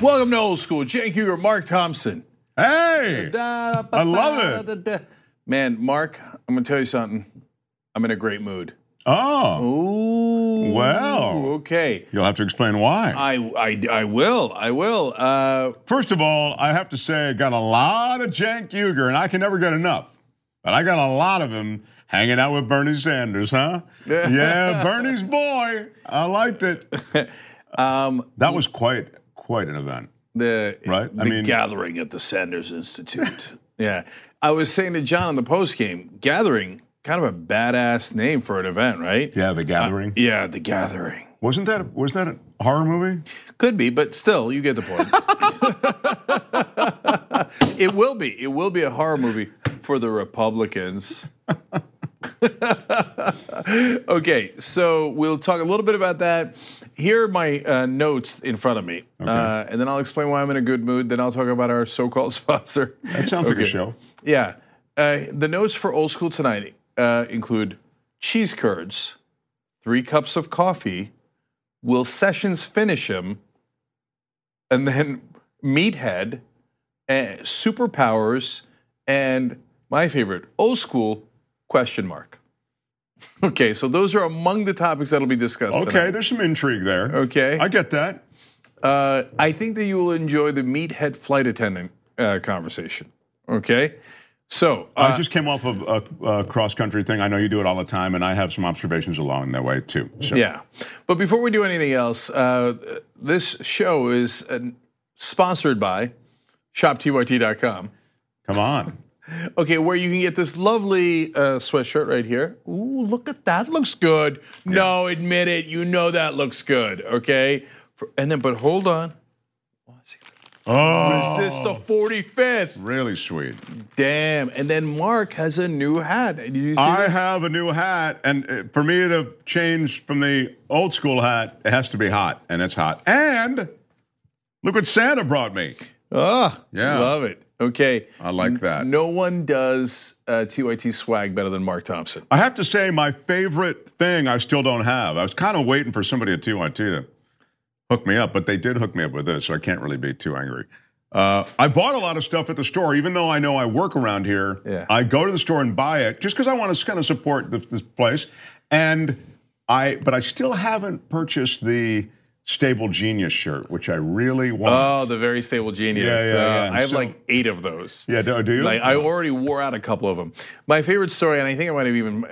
Welcome to Old School. Cenk Uygur, Mark Thompson. Hey, I love it. Man, Mark, I'm going to tell you something. I'm in a great mood. Oh, Ooh. Well. Okay. you'll have to explain why. I, I, I will. I will. Uh, First of all, I have to say I got a lot of Cenk Uygur, and I can never get enough. But I got a lot of him hanging out with Bernie Sanders, huh? yeah, Bernie's boy. I liked it. um, That was quite quite an event. the Right? the I mean- gathering at the Sanders Institute. yeah. I was saying to John on the post game, gathering, kind of a badass name for an event, right? Yeah, the uh, gathering. Yeah, the gathering. Wasn't that was that a horror movie? Could be, but still, you get the point. it will be. It will be a horror movie for the Republicans. okay, so we'll talk a little bit about that. Here are my uh, notes in front of me, uh, and then I'll explain why I'm in a good mood. Then I'll talk about our so-called sponsor. That sounds like a show. Yeah. Uh, the notes for Old School tonight uh, include cheese curds, three cups of coffee, will Sessions finish him, and then Meathead, superpowers, and my favorite, Old School question mark. Okay, so those are among the topics that'll be discussed. Okay, tonight. there's some intrigue there. Okay. I get that. Uh, I think that you will enjoy the Meathead flight attendant uh, conversation. Okay, so uh, I just came off of a, a cross country thing. I know you do it all the time, and I have some observations along that way too. So. Yeah. But before we do anything else, uh, this show is uh, sponsored by ShopTYT.com. Come on. Okay, where you can get this lovely uh, sweatshirt right here. Ooh, look at that. Looks good. No, admit it. You know that looks good. Okay. And then, but hold on. Oh, Resist the 45th. really sweet. Damn. And then Mark has a new hat. Did you see I this? have a new hat, and uh, for me to change from the old school hat, it has to be hot, and it's hot. And look what Santa brought me. Oh, Yeah. love it. Okay. I like that. No one does uh, TYT swag better than Mark Thompson. I have to say, my favorite thing I still don't have. I was kind of waiting for somebody at TYT to hook me up, but they did hook me up with this, so I can't really be too angry. Uh, I bought a lot of stuff at the store, even though I know I work around here. Yeah. I go to the store and buy it just because I want to kind of support this, this place. And I, but I still haven't purchased the Stable Genius shirt, which I really want. Oh, the very stable genius. Yeah, yeah, Uh. I have So- like eight of those. yeah, do, do you? Like I already wore out a couple of them. My favorite story, and I think I might have even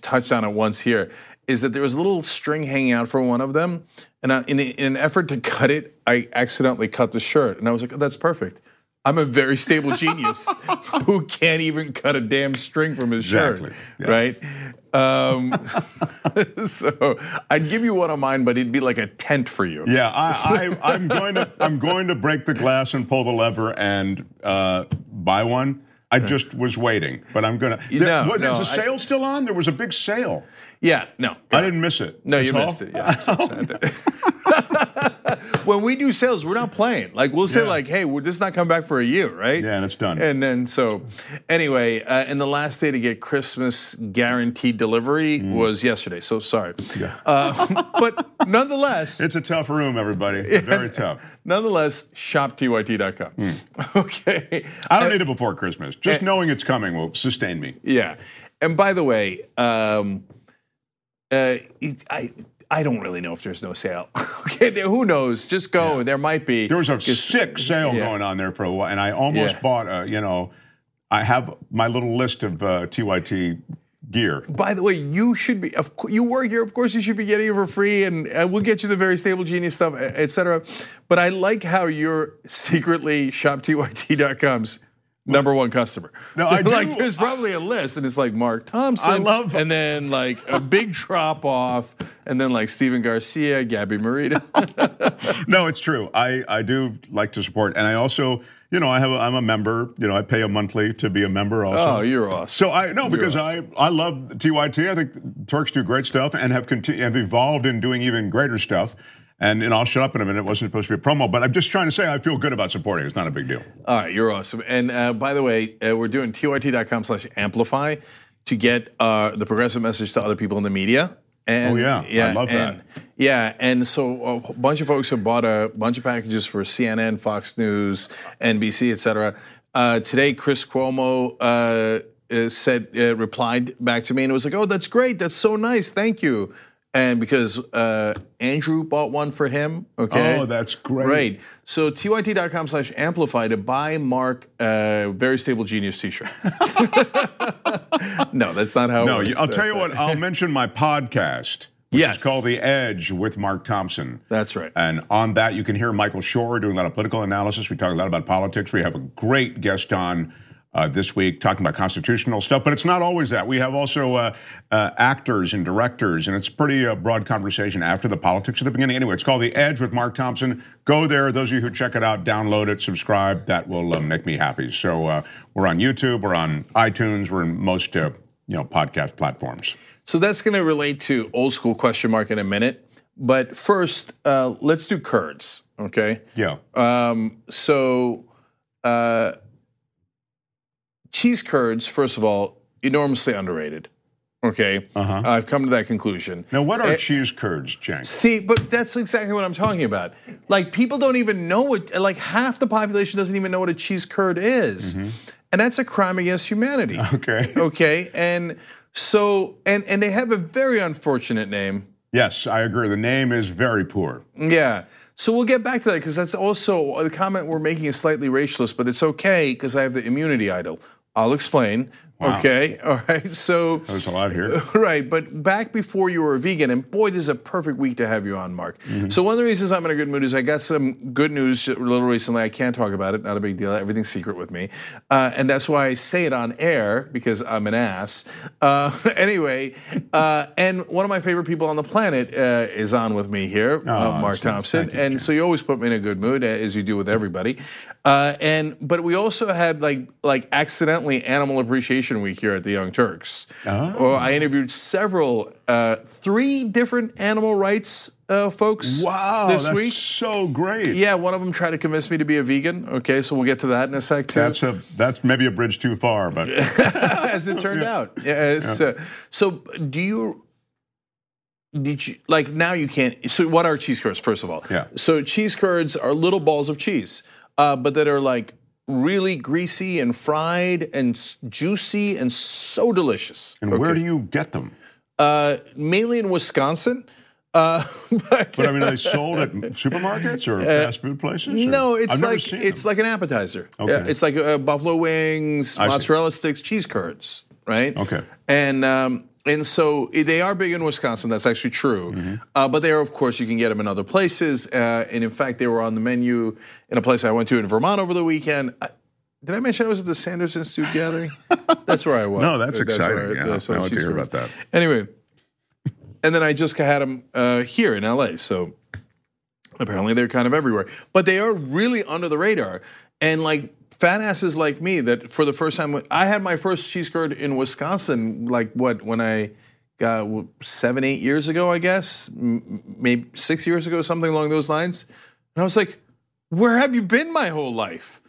touched on it once here, is that there was a little string hanging out for one of them, and I, in, in an effort to cut it, I accidentally cut the shirt, and I was like, oh, "That's perfect." I'm a very stable genius who can't even cut a damn string from his Exactly. shirt, Yeah. right? Um, so I'd give you one of mine, but it'd be like a tent for you. Yeah, I, I, I'm going to I'm going to break the glass and pull the lever and uh, buy one. I just was waiting, but I'm gonna. There- know, was, no, is the I- sale still on? There was a big sale. Yeah, no, I didn't miss it. No, you That's missed it. Yeah. I'm so upset. when we do sales, we're not playing. Like we'll say, Yeah. like, "Hey, we're this not coming back for a year, right?" Yeah, and it's done. And then so, anyway, uh, and the last day to get Christmas guaranteed delivery was yesterday. So sorry, Mm. Yeah. uh, but nonetheless, It's a tough room, everybody. Very tough. nonetheless, shoptyt.com. Hmm. Okay. I don't need it before Christmas. Just knowing it's coming will sustain me. Yeah. And by the way, um, uh, I I don't really know if there's no sale. okay, there, who knows? Just go. There might be. There was a 'Cause- sick sale yeah. going on there for a while, and I almost Yeah. bought a. You know, I have my little list of uh, TYT gear. By the way, you should be. Of course, you work here. Of course, you should be getting it for free, and uh, we'll get you the very stable genius stuff, etc. But I like how you're secretly shoptyt.com's number one customer. No, I like do. there's probably a list, and it's like Mark Thompson. I love- and then like a big drop off, and then like Steven Garcia, Gabby Marita. No, it's true. I, I do like to support, and I also, you know, I have a, I'm a member. You know, I pay a monthly to be a member. Also, oh, you're awesome. So I no because awesome. I I love TYT. I think Turks do great stuff and have conti- have evolved in doing even greater stuff. And and I'll shut up in a minute. It wasn't supposed to be a promo, but I'm just trying to say I feel good about supporting. It's not a big deal. All right, you're awesome. And uh, by the way, uh, we're doing tyt.com slash amplify to get uh, the progressive message to other people in the media. And, Oh, yeah. I love that. Yeah, and so a bunch of folks have bought a bunch of packages for CNN, Fox News, NBC, et cetera. Uh, today, Chris Cuomo uh, uh, said, uh, replied back to me, and it was like, "Oh, that's great. That's so nice. Thank you." And because uh, Andrew bought one for him, okay. Oh, that's great. Right. So tyt.com slash amplify to buy Mark a very stable genius t-shirt. no, that's not how No, it works. I'll tell you what. I'll mention my podcast. Which Yes. is called The Edge with Mark Thompson. That's right. And on that, you can hear Michael Shure doing a lot of political analysis. We talk a lot about politics. We have a great guest on uh, this week talking about constitutional stuff, but it's not always that. We have also uh, uh, actors and directors, and it's pretty uh, broad conversation after the politics at the beginning. Anyway, it's called The Edge with Mark Thompson. Go there. Those of you who check it out, download it, subscribe. That will uh, make me happy. So uh, we're on YouTube, we're on iTunes, we're in most uh, you know podcast platforms. So that's going to relate to old school question mark in a minute. But first, uh, let's do curds, okay? Yeah. Um, so, uh, cheese curds, first of all, enormously underrated. Okay, Uh-huh. I've come to that conclusion. Now, what are Eh, cheese curds, Cenk? See, but that's exactly what I'm talking about. Like people don't even know what. Like half the population doesn't even know what a cheese curd is, and that's a crime against humanity. Okay. Okay, and so and and they have a very unfortunate name. Yes, I agree. The name is very poor. Yeah. So we'll get back to that because that's also the comment we're making is slightly racialist, but it's okay because I have the immunity idol. I'll explain. Wow. Okay. All right. So There's a lot here. Right, but back before you were a vegan, and boy, this is a perfect week to have you on, Mark. Mm-hmm. So one of the reasons I'm in a good mood is I got some good news a little recently. I can't talk about it, not a big deal. Everything's secret with me, uh, and that's why I say it on air because I'm an ass. Uh, anyway, uh, and one of my favorite people on the planet uh, is on with me here, Oh, Mark. Thompson, and so you always put me in a good mood, as you do with everybody. Uh, and but we also had like like accidentally Animal Appreciation Week here at the Young Turks. Oh. Well, I interviewed several, uh, three different animal rights uh, folks Wow, this that's week. so great. Yeah, one of them tried to convince me to be a vegan. Okay, so we'll get to that in a sec too. That's a that's maybe a bridge too far, but as it turned out. Yeah, it's, uh, so do you? Did you like now? You can't. So what are cheese curds? First of all, Yeah. So cheese curds are little balls of cheese, uh, but that are like really greasy and fried and s- juicy and so delicious. and where do you get them? Uh, mainly in Wisconsin. Uh, but, But I mean, are they sold at supermarkets or fast food places? or- Uh, no, it's I've never like seen it's them. like an appetizer. Okay. Yeah, it's like uh, buffalo wings, I see. mozzarella sticks, cheese curds, right? Okay. And um, and so they are big in Wisconsin. That's actually true. Mm-hmm. Uh, but they are, of course, you can get them in other places. Uh, and in fact, they were on the menu in a place I went to in Vermont over the weekend. I, did I mention I was at the Sanders Institute gathering? That's where I was. No, that's where exciting. Yeah, so I want to hear about that. Anyway, and then I just had them uh, here in LA. So apparently they're kind of everywhere, but they are really under the radar. And like fat asses like me, that for the first time, I had my first cheese curd in Wisconsin. Like what when I got seven, eight years ago, I guess, maybe six years ago, something along those lines. And I was like, "Where have you been my whole life?"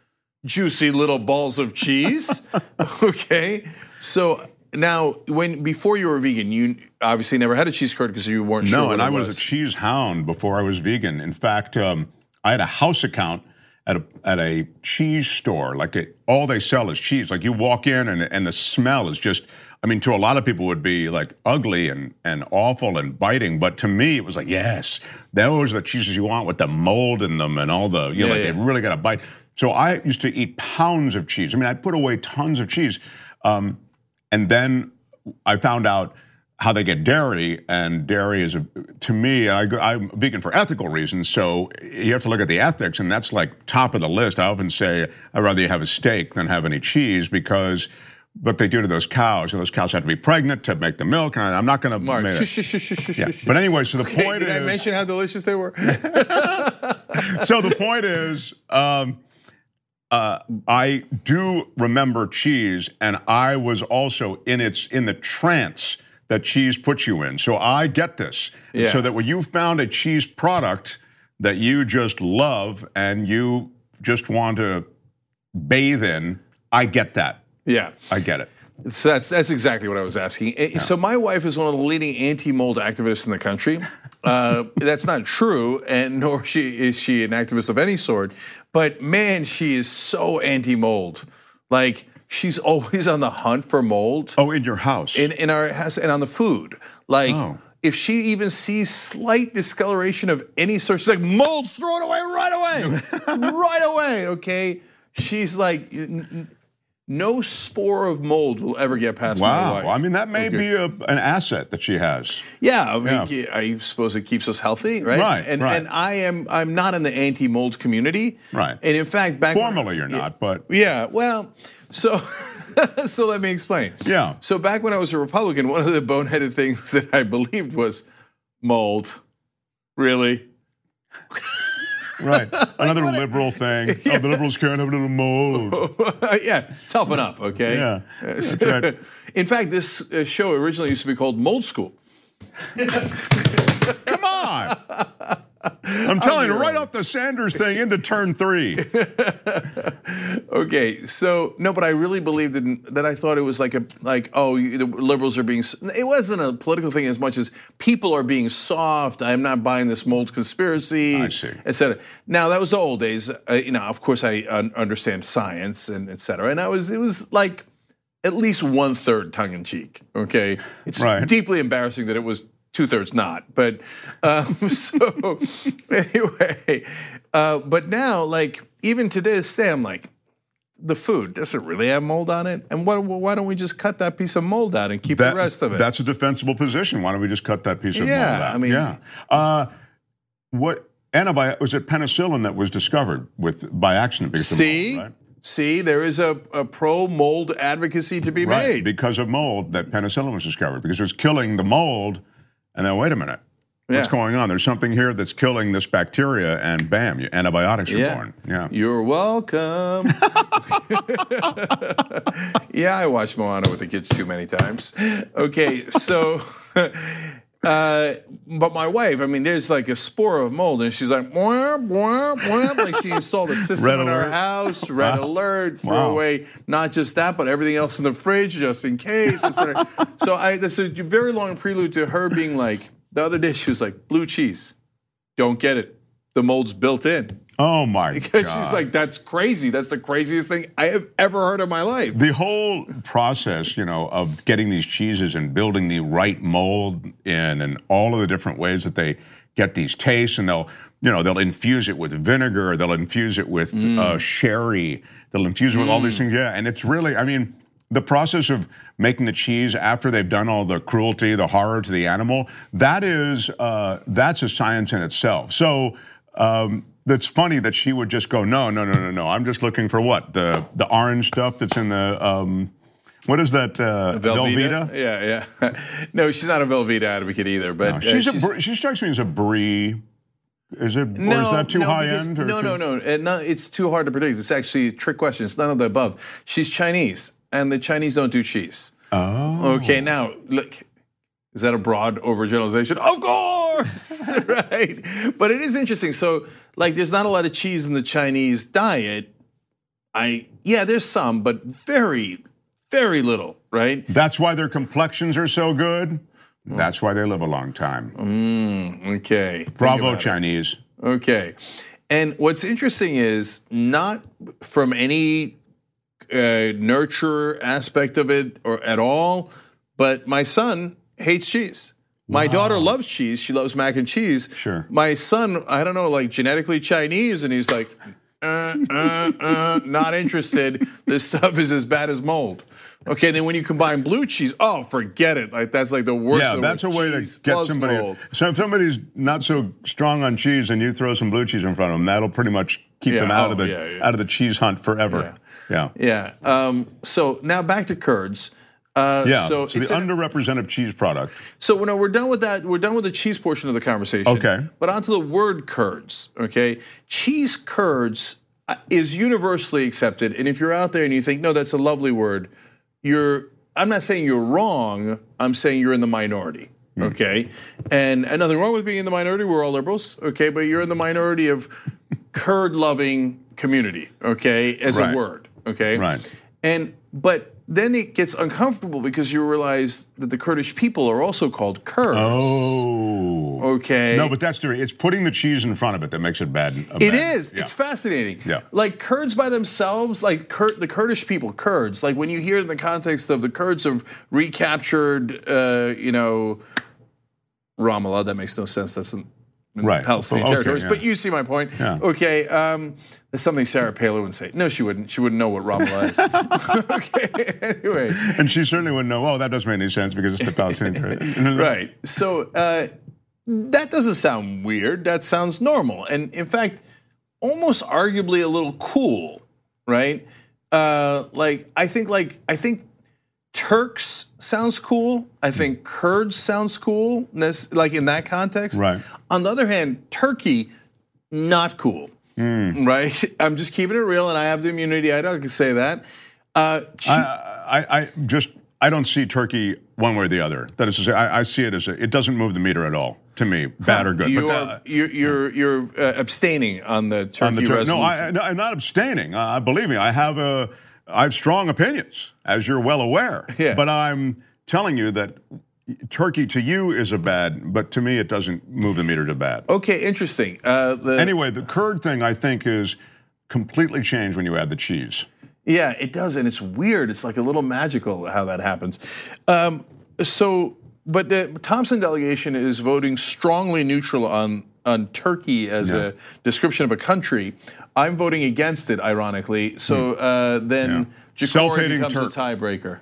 Juicy little balls of cheese. okay, so. Now, when before you were vegan, you obviously never had a cheese curd because you weren't sure. No, what and I was, a cheese hound before I was vegan. In fact, um, I had a house account at a at a cheese store. Like it, all they sell is cheese. Like you walk in and and the smell is just. I mean, to a lot of people, would be like ugly and and awful and biting. But to me, it was like, yes, those are the cheeses you want with the mold in them and all the you know, Yeah, like yeah. they really got a bite. So I used to eat pounds of cheese. I mean, I put away tons of cheese. Um, and then I found out how they get dairy, and dairy is a, to me. I, I'm vegan for ethical reasons, so you have to look at the ethics, and that's like top of the list. I often say I'd rather you have a steak than have any cheese because what they do to those cows, and those cows have to be pregnant to make the milk. And I'm not going to Mark, shush, Yeah. But anyway, so the Hey, point did I is, mention how delicious they were? so the point is, um, uh, I do remember cheese, and I was also in its in the trance that cheese puts you in. So I get this. Yeah. So that when you found a cheese product that you just love and you just want to bathe in, I get that. yeah. I get it. So that's that's exactly what I was asking. Eh, So my wife is one of the leading anti-mold activists in the country. Uh, that's not true, and nor she is she an activist of any sort. But man, she is so anti-mold. Like she's always on the hunt for mold Oh, in your house. in in our house and on the food. Like Oh. if she even sees slight discoloration of any sort, she's like mold, throw it away right away, right away. Okay, she's like. No spore of mold will ever get past my wife. wow. I mean, that may Okay. be a, an asset that she has. Yeah, I, mean, Yeah. I suppose it keeps us healthy, right? Right, And right. and I am I'm not in the anti-mold community, Right. And in fact, back when- Formally, you're not, but yeah, well, so so let me explain. Yeah. So back when I was a Republican, one of the boneheaded things that I believed was mold. Really? right. Another liberal thing. Oh, the liberals can't have a little mold. yeah, toughen up, okay? Yeah, that's right. In fact, this uh, show originally used to be called Mold School. Come on. I'm telling you, right off the Sanders thing into turn three. Okay, so no, but I really believed in that. I thought it was like a like oh, the liberals are being. It wasn't a political thing as much as people are being soft. I'm not buying this mold conspiracy. I see. et cetera. Now that was the old days. Uh, you know, of course, I un- understand science and et cetera. And I was it was like at least one third tongue in cheek. Okay, it's Right. deeply embarrassing that it was two thirds not. But um, so anyway, uh, but now like even to this day, I'm like the food does it really have mold on it? And why, why don't we just cut that piece of mold out and keep That- the rest of it? That's a defensible position. Why don't we just cut that piece of Yeah, mold out? I mean- yeah. Uh, what antibiotic was it penicillin that was discovered with by accident because see, of mold, right? see, there is a, a pro mold advocacy to be Right, made. because of mold that penicillin was discovered because it was killing the mold. And then wait a minute, what's Yeah. going on? There's something here that's killing this bacteria, and bam, you- antibiotics are yeah. born. Yeah. You're welcome. yeah, I watched Moana with the kids too many times. Okay, so, uh, but my wife, I mean, there's like a spore of mold, and she's like, wham, wham, wham. like she installed a system Red in her alert. house, red alert, throw Wow. away not just that, but everything else in the fridge just in case. et cetera. so I, this is a very long prelude to her being like, the other day she was like, blue cheese, don't get it. The mold's built in. Oh my Because god! she's like, that's crazy. That's the craziest thing I have ever heard in my life. the whole process, you know, of getting these cheeses and building the right mold in, and all of the different ways that they get these tastes, and they'll, you know, they'll infuse it with vinegar, they'll infuse it with uh, sherry, they'll infuse it with all these things. Yeah, and it's really, I mean, the process of making the cheese after they've done all the cruelty, the horror to the animal, that is, uh, that's a science in itself. So. Um, that's funny that she would just go, no, no, no, no, no. I'm just looking for what the the orange stuff that's in the um, what is that uh, Velveeta? Yeah, yeah. no, she's not a Velveeta advocate either. But No, uh, she's, a br- she strikes me as a brie. Is it or is that too no, high because- end? Or No, no, no, Uh, no. It's too hard to predict. It's actually a trick question. It's none of the above. She's Chinese, and the Chinese don't do cheese. Oh, Okay, now look. Is that a broad overgeneralization? Of course, right? But it is interesting. So, like, there's not a lot of cheese in the Chinese diet. I yeah, there's some, but very, very little, right? that's why their complexions are so good. That's why they live a long time. Okay. Bravo, about it. Chinese. Okay. And what's interesting is not from any uh, nurture aspect of it or at all, but my son hates cheese. My daughter loves cheese. She loves mac and cheese. Sure. My son, I don't know, like genetically Chinese, and he's like, uh, uh, uh, not interested. This stuff is as bad as mold. Okay, then when you combine blue cheese, oh, forget it. Like that's like the worst. Yeah, that's a way to get somebody. mold. So if somebody's not so strong on cheese, and you throw some blue cheese in front of them, that'll pretty much keep Yeah, them out oh, of the yeah, yeah. out of the cheese hunt forever. Yeah. Yeah. Um, so now back to curds. Uh, Yeah, So, so, the an- underrepresented cheese product. so when we're done with that, we're done with the cheese portion of the conversation. Okay. But onto the word curds. Okay. Cheese curds uh, is universally accepted, and if you're out there and you think no, that's a lovely word, you're. I'm not saying you're wrong. I'm saying you're in the minority. Okay. And, and nothing wrong with being in the minority. We're all liberals. Okay. But you're in the minority of curd loving community. Okay. As Right. a word. Okay. Right. And but then it gets uncomfortable because you realize that the Kurdish people are also called Kurds. Oh. Okay. No, but that's the it's putting the cheese in front of it that makes it bad. It bad- is. Yeah. It's fascinating. Yeah. Like Kurds by themselves, like Kur- the Kurdish people, Kurds. Like when you hear in the context of the Kurds have recaptured, uh, you know, Ramallah. That makes no sense. That's in Right. Palestinian Okay, territories. yeah. But you see my point. Yeah. Okay. Um, there's something Sarah Palin would say. No, she wouldn't. She wouldn't know what Ramallah is. okay. Anyway. And she certainly wouldn't know. Oh, that doesn't make any sense because it's the Palestinian. territory. Right. So uh, that doesn't sound weird. That sounds normal. And in fact, almost arguably a little cool, right? Uh, like I think like I think Turks sounds cool. I think Kurds sounds cool, like in that context. Right. On the other hand, Turkey, not cool. Hmm. Right? I'm just keeping it real, and I have the immunity. I don't can say that. Uh, I, I, I just I don't see Turkey one way or the other. That is to say, I, I see it as a, it doesn't move the meter at all to me, bad or good. You're, that, you're you're you're uh, abstaining on the Turkey on the Tur- resolution. no, I, no, I'm not abstaining. Uh, believe me, I have a I have strong opinions, as you're well aware. Yeah. But I'm telling you that Turkey to you is a bad, but to me it doesn't move the meter to bad. okay, interesting. Uh, the, Anyway, the curd thing I think is completely changed when you add the cheese. yeah, it does, and it's weird. It's like a little magical how that happens. Um, so, but the Thompson delegation is voting strongly neutral on on Turkey as a description of a country. I'm voting against it, ironically. So uh, then Jacory Self-hating becomes Turk. a tiebreaker.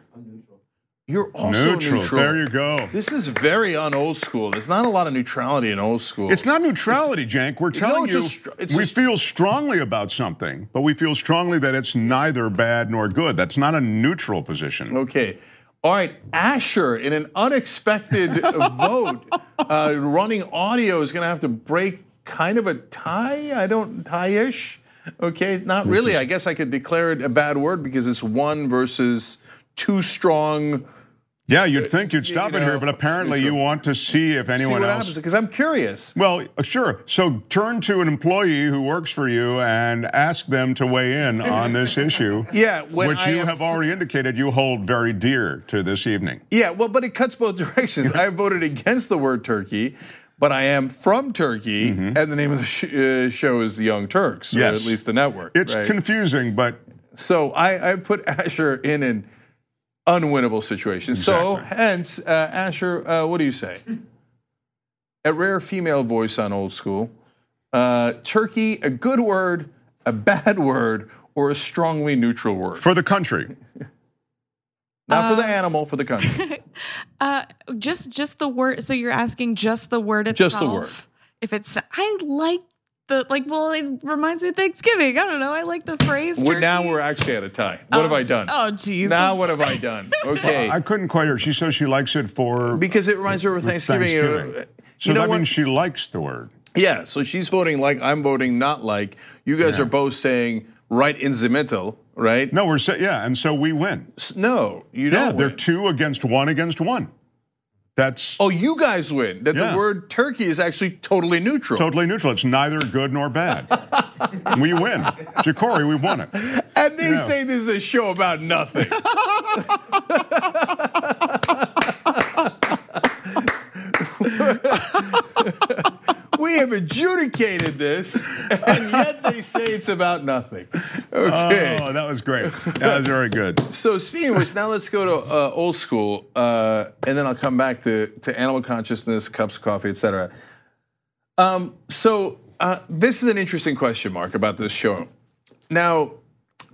You're also Neutral. neutral. There you go. This is very un old school. There's not a lot of neutrality in old school. It's not neutrality, Cenk. We're telling it's a you str- we a- feel strongly about something, but we feel strongly that it's neither bad nor good. That's not a neutral position. Okay. All right, Asher, in an unexpected vote, uh, running audio is going to have to break kind of a tie. I don't tie-ish. Okay, not really. I guess I could declare it a bad word because it's one versus two strong. Yeah, you'd think you'd stop you it here, but apparently you want to see if See anyone what else. happens because I'm curious. Well, uh, sure. So turn to an employee who works for you and ask them to weigh in on this issue. Yeah, which I you have already indicated you hold very dear to this evening. Yeah, well, but it cuts both directions. I voted against the word Turkey, but I am from Turkey, and the name of the sh- uh, show is The Young Turks, or at least the network. It's right? confusing, but So I, I put Asher in an unwinnable situation. So hence, uh, Asher, uh, what do you say? A rare female voice on old school. Uh, turkey, a good word, a bad word, or a strongly neutral word. for the country. Not for the animal, for the country. Uh, just just the word. So you're asking just the word itself. Just the word. If it's, I like the like. Well, it reminds me of Thanksgiving. I don't know. I like the phrase. well, now turkey. we're actually at a tie. What have Oh, I done? Oh, jeez. Now what have I done? Okay. I couldn't quite hear. She says she likes it for because it reminds her of Thanksgiving. you know, Thanksgiving. So you know that what? means she likes the word. Yeah, so she's voting like I'm voting not like. You guys are both saying right in the middle, right? No, we're yeah, and so we win. S- No, you don't. Yeah, they're win. two against one against one. That's Oh, you guys win. That Yeah. the word turkey is actually totally neutral. totally neutral. It's neither good nor bad. we win. Jacory, we won it. And they Yeah. say this is a show about nothing. we have adjudicated this, and yet they say it's about nothing. Okay. Oh, that was great. That was very good. So speaking of which, now let's go to uh, old school, uh, and then I'll come back to, to animal consciousness, cups of coffee, etc. Um, so uh, this is an interesting question mark about this show. Now,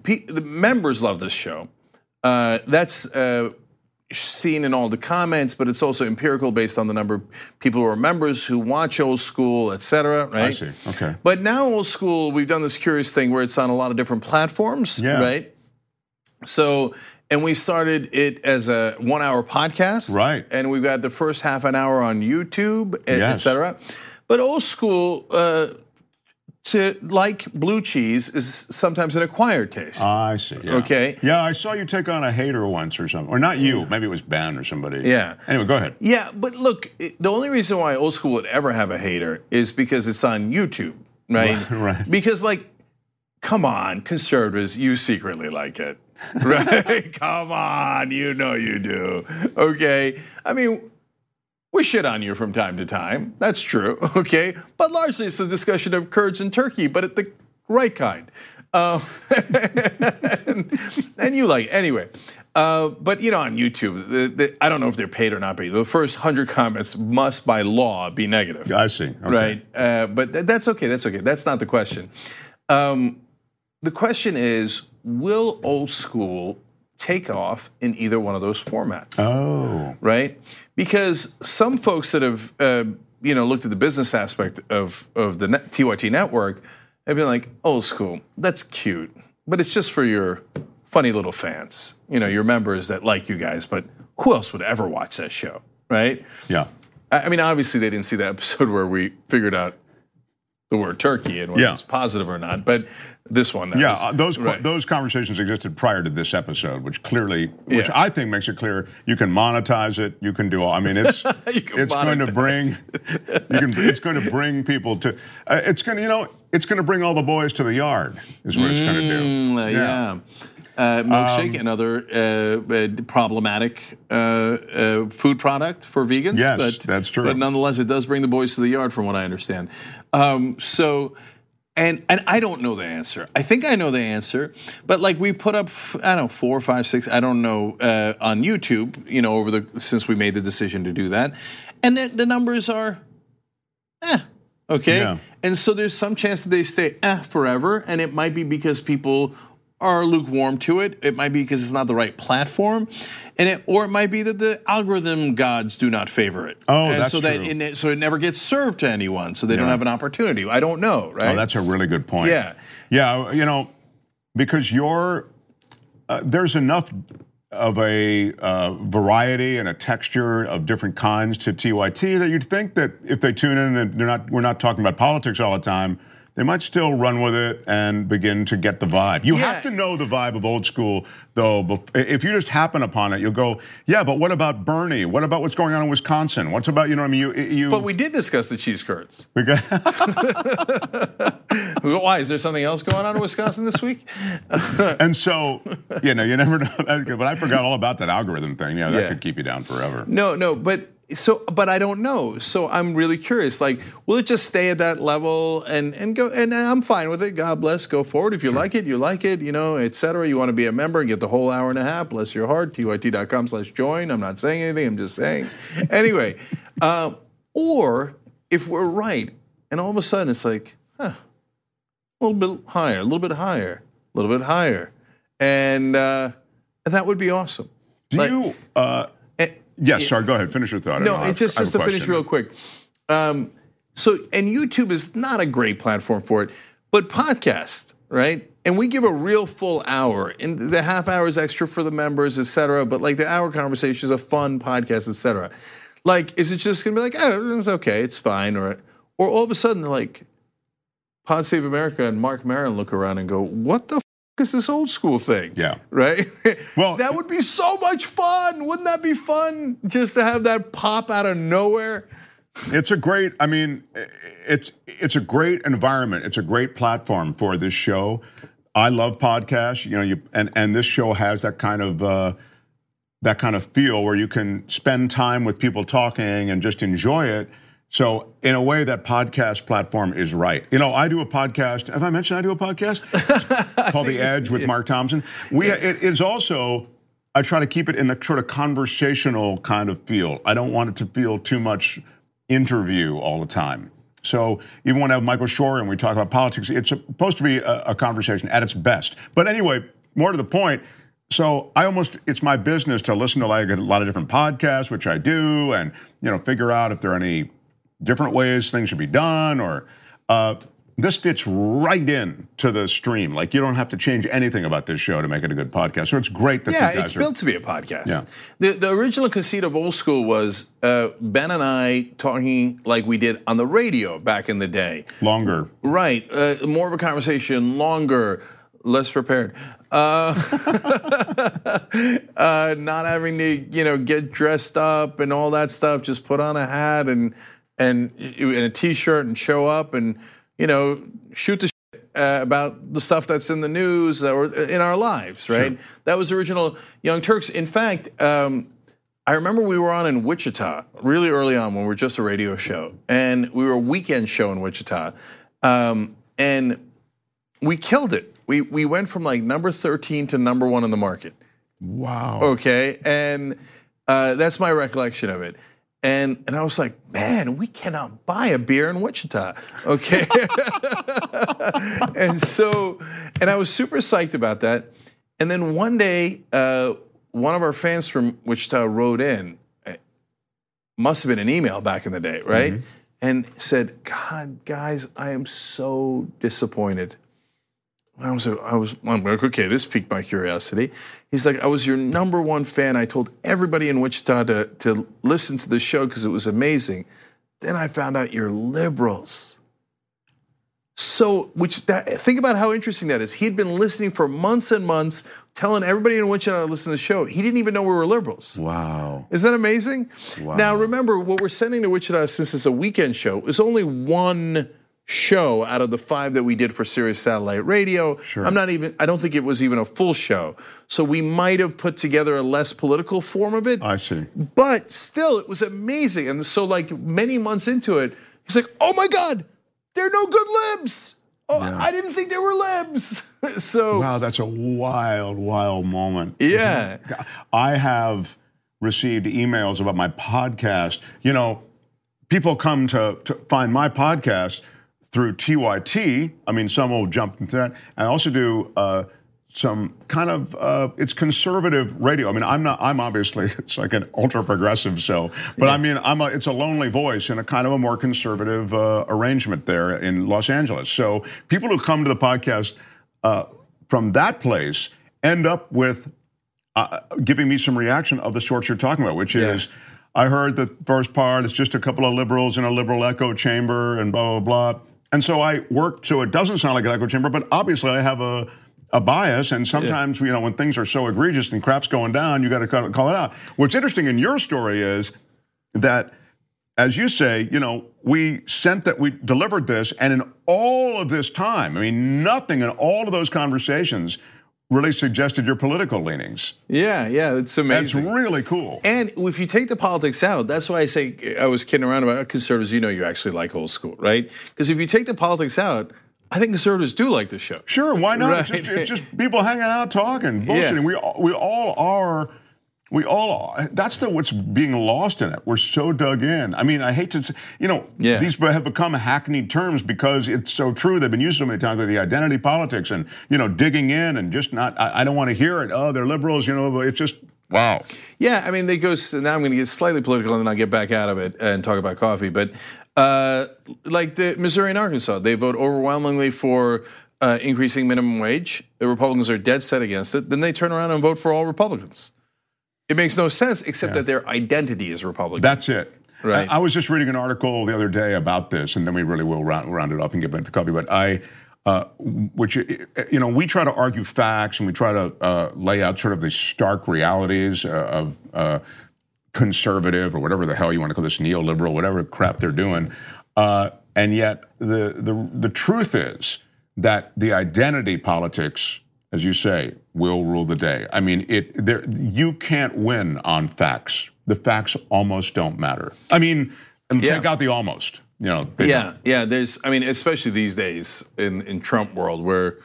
the members love this show. Uh, that's uh, seen in all the comments, but it's also empirical based on the number of people who are members who watch old school, etc. Right? I see. Okay. But now old school, we've done this curious thing where it's on a lot of different platforms, Yeah. right? So, and we started it as a one-hour podcast, Right. And we've got the first half an hour on YouTube, e- et cetera. But old school, uh, to like blue cheese is sometimes an acquired taste. Ah, I see. yeah. Okay. Yeah, I saw you take on a hater once or something. Or not you. Maybe it was Ben or somebody. Yeah. Anyway, go ahead. Yeah, but look, the only reason why old school would ever have a hater is because it's on YouTube, right? Right, right. Because like, come on, conservatives, you secretly like it, right? come on, you know you do. Okay, I mean, we shit on you from time to time. That's true, okay? But largely it's a discussion of Kurds and Turkey, but at the right kind. Uh, and, and you like it. Anyway, uh, but you know, on YouTube, the, the, I don't know if they're paid or not paid. The first hundred comments must, by law, be negative. I see. Okay. Right, uh, but th- that's okay. That's okay. That's not the question. Um, the question is, will old school take off in either one of those formats? Oh, right? Because some folks that have uh, you know looked at the business aspect of of the TYT network have been like, old school, that's cute, but it's just for your funny little fans, you know, your members that like you guys. But who else would ever watch that show, right? yeah. I I mean, obviously they didn't see the episode where we figured out the word turkey and whether Yeah. it was positive or not, but this one, that Yeah, was- uh, those right. those conversations existed prior to this episode, which clearly, which Yeah. I think makes it clear you can monetize it. You can do all. I mean, it's it's going to bring you can it's going to bring people to uh, it's going to you know it's going to bring all the boys to the yard is what it's going to do. Mm, uh, yeah. Uh, milkshake, Um, another uh, uh, problematic uh, uh, food product for vegans. Yes, but, that's true. But nonetheless, it does bring the boys to the yard, from what I understand. Um, so, and and I don't know the answer. I think I know the answer, but like we put up, I don't know, four, five, six, I don't know, uh, on YouTube. You know, over the since we made the decision to do that, and the, the numbers are, eh, okay. Yeah. And so there's some chance that they stay eh forever, and it might be because people are lukewarm to it. It might be because it's not the right platform, and it or it might be that the algorithm gods do not favor it. Oh, and that's so that true. it, so it never gets served to anyone, so they don't have an opportunity. I don't know, right? Oh, that's a really good point. Yeah. Yeah, you know, because you're uh, there's enough of a uh, variety and a texture of different kinds to TYT that you'd think that if they tune in and they're not we're not talking about politics all the time, they might still run with it and begin to get the vibe. You Yeah. have to know the vibe of old school, though. If you just happen upon it, you'll go, yeah, but what about Bernie? What about what's going on in Wisconsin? What's about, you know what I mean? You, you, but we did discuss the cheese curds. Why? Is there something else going on in Wisconsin this week? And so, you know, you never know. But I forgot all about that algorithm thing. Yeah, that Yeah. could keep you down forever. No, no, but so but I don't know. So I'm really curious. Like, will it just stay at that level and and go? And I'm fine with it. God bless. Go forward. If you like it, you like it. You know, et cetera. You want to be a member and get the whole hour and a half. Bless your heart. tyt.com/slash join. I'm not saying anything. I'm just saying. Anyway, uh, or if we're right, and all of a sudden it's like, huh, a little bit higher, a little bit higher, a little bit higher, and uh, and that would be awesome. Do Like- you? Uh, yes, sorry. Go ahead. Finish your thought. no, it just just to finish real quick. Um, so, and YouTube is not a great platform for it, but podcast, right? And we give a real full hour, and the half hour is extra for the members, et cetera. But like the hour conversation is a fun podcast, et cetera. Like, is it just gonna be like, oh, it's okay, it's fine, or or all of a sudden, like, Pod Save America and Marc Maron look around and go, what the is this old school thing? Yeah. Right? Well- that would be so much fun. Wouldn't that be fun just to have that pop out of nowhere? It's a great. I mean, it's it's a great environment. It's a great platform for this show. I love podcasts. You know, you and and this show has that kind of. Uh, that kind of feel where you can spend time with people talking and just enjoy it. So, in a way, that podcast platform is right. You know, I do a podcast. Have I mentioned I do a podcast called The Edge with Mark Thompson? We it is also. I try to keep it in a sort of conversational kind of feel. I don't want it to feel too much interview all the time. So even when I have Michael Shure and we talk about politics, it's supposed to be a, a conversation at its best. But anyway, more to the point. So I almost it's my business to listen to like a lot of different podcasts, which I do, and you know figure out if there are any different ways things should be done or. Uh, this fits right in to the stream. Like you don't have to change anything about this show to make it a good podcast. So it's great that Yeah, it's are. built to be a podcast. Yeah. The the original conceit of old school was uh, Ben and I talking like we did on the radio back in the day. longer. Right. Uh, more of a conversation, longer, less prepared. Uh, uh, not having to, you know, get dressed up and all that stuff. Just put on a hat and and, and a t-shirt and show up and you know shoot the shit uh, about the stuff that's in the news or in our lives. Right. That was original Young Turks. In fact. Um, I remember we were on in Wichita really early on when we were just a radio show, and we were a weekend show in Wichita, um, and we killed it. We we went from like number thirteen to number one in the market. Wow. Okay, and uh, that's my recollection of it. And and I was like, man, we cannot buy a beer in Wichita. Okay, and so and I was super psyched about that. And then one day, uh, one of our fans from Wichita wrote in, eh, must have been an email back in the day, right? And said, God, guys, I am so disappointed. I was, I was, I'm like, okay, this piqued my curiosity. He's like, I was your number one fan. I told everybody in Wichita to, to listen to the show because it was amazing. Then I found out you're liberals. So, which that, think about how interesting that is. He'd been listening for months and months, telling everybody in Wichita to listen to the show. He didn't even know we were liberals. Wow. Isn't that amazing? Wow. Now, remember, what we're sending to Wichita, since it's a weekend show, is only one show out of the five that we did for Sirius Satellite Radio. Sure. I'm not even, I don't think it was even a full show. So we might have put together a less political form of it. I see. But still, it was amazing. And so, like, many months into it, he's like, oh my God, they're no good libs. Oh, Yeah. I didn't think they were libs. so, Wow, that's a wild, wild moment. yeah. I have received emails about my podcast. You know, people come to, to find my podcast through TYT. I mean, some will jump into that. I also do uh, some kind of uh, it's conservative radio. I mean, I'm not. I'm obviously it's like an ultra progressive. So, but I mean, I'm a. It's a lonely voice in a kind of a more conservative uh, arrangement there in Los Angeles. So, people who come to the podcast uh, from that place end up with uh, giving me some reaction of the sorts you're talking about, which Yeah. is, I heard the first part, it's just a couple of liberals in a liberal echo chamber and blah, blah, blah. And so I work so it doesn't sound like an echo chamber, but obviously I have a, a bias. And sometimes, you know, when things are so egregious and crap's going down, you got to call it out. What's interesting in your story is that as you say, you know, we sent that, we delivered this, and in all of this time, I mean, nothing in all of those conversations really suggested your political leanings. Yeah, yeah, it's amazing. That's really cool. And if you take the politics out, that's why I say I was kidding around about oh, conservatives. You know, you actually like old school, right? Because if you take the politics out, I think conservatives do like the show. Sure, why not? It's, just, it's just people hanging out, talking, bullshitting. Yeah. We all, we all are. We all are. That's the what's being lost in it. We're so dug in. I mean, I hate to, you know, Yeah. these have become hackneyed terms because it's so true. They've been used so many times with the identity politics and you know digging in and just not. I, I don't want to hear it. Oh, they're liberals. You know, but it's just wow. Yeah, I mean, they go. Now I'm going to get slightly political, and then I'll get back out of it and talk about coffee. But uh, like the Missouri and Arkansas, they vote overwhelmingly for uh, increasing minimum wage. The Republicans are dead set against it. Then they turn around and vote for all Republicans. It makes no sense, except that their identity is Republican. That's it. Right. I, I was just reading an article the other day about this, and then we really will round, round it up and get back to coffee. But I, uh, which you know, we try to argue facts and we try to uh, lay out sort of the stark realities uh, of uh, conservative or whatever the hell you want to call this neoliberal, whatever crap they're doing. Uh, and yet, the the the truth is that the identity politics, as you say, will rule the day. I mean, it there you can't win on facts. The facts almost don't matter. I mean, and Yeah. take out the almost. You know, yeah, don't. yeah. There's, I mean, especially these days in in Trump world, where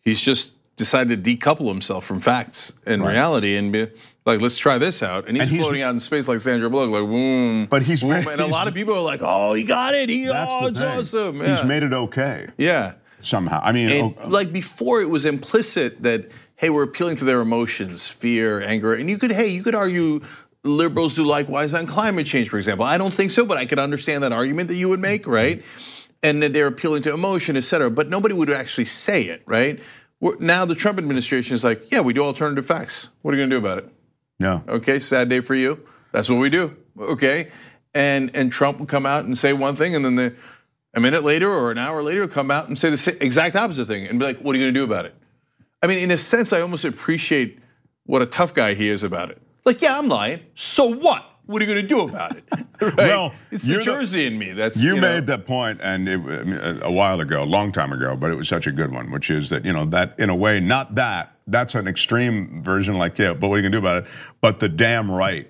he's just decided to decouple himself from facts and reality and be like, let's try this out. And he's, And he's- floating out in space like Sandra Bullock, like, boom. But he's boom. and a lot of people are like, oh, he got it. He, That's oh, it's thing. awesome. Yeah. He's made it okay yeah. somehow. I mean, And oh, like before, it was implicit that hey, we're appealing to their emotions, fear, anger, and you could hey, you could argue liberals do likewise on climate change, for example. I don't think so, but I could understand that argument that you would make, mm-hmm. right? And that they're appealing to emotion, et cetera. But nobody would actually say it, right? Now the Trump administration is like, yeah, we do alternative facts. What are you going to do about it? yeah. Okay, sad day for you. That's what we do. Okay, and and Trump will come out and say one thing, and then the a minute later or an hour later come out and say the exact opposite thing, and be like, "What are you going to do about it?" I mean, in a sense, I almost appreciate what a tough guy he is about it. Like, yeah, I'm lying. So what? What are you going to do about it? Right? Well, it's the the- Jersey in me. That's You, you know- made that point, and it, I mean, a while ago, a long time ago, but it was such a good one, which is that you know that in a way, not that that's an extreme version, like yeah, but what are you gonna do about it? But the damn right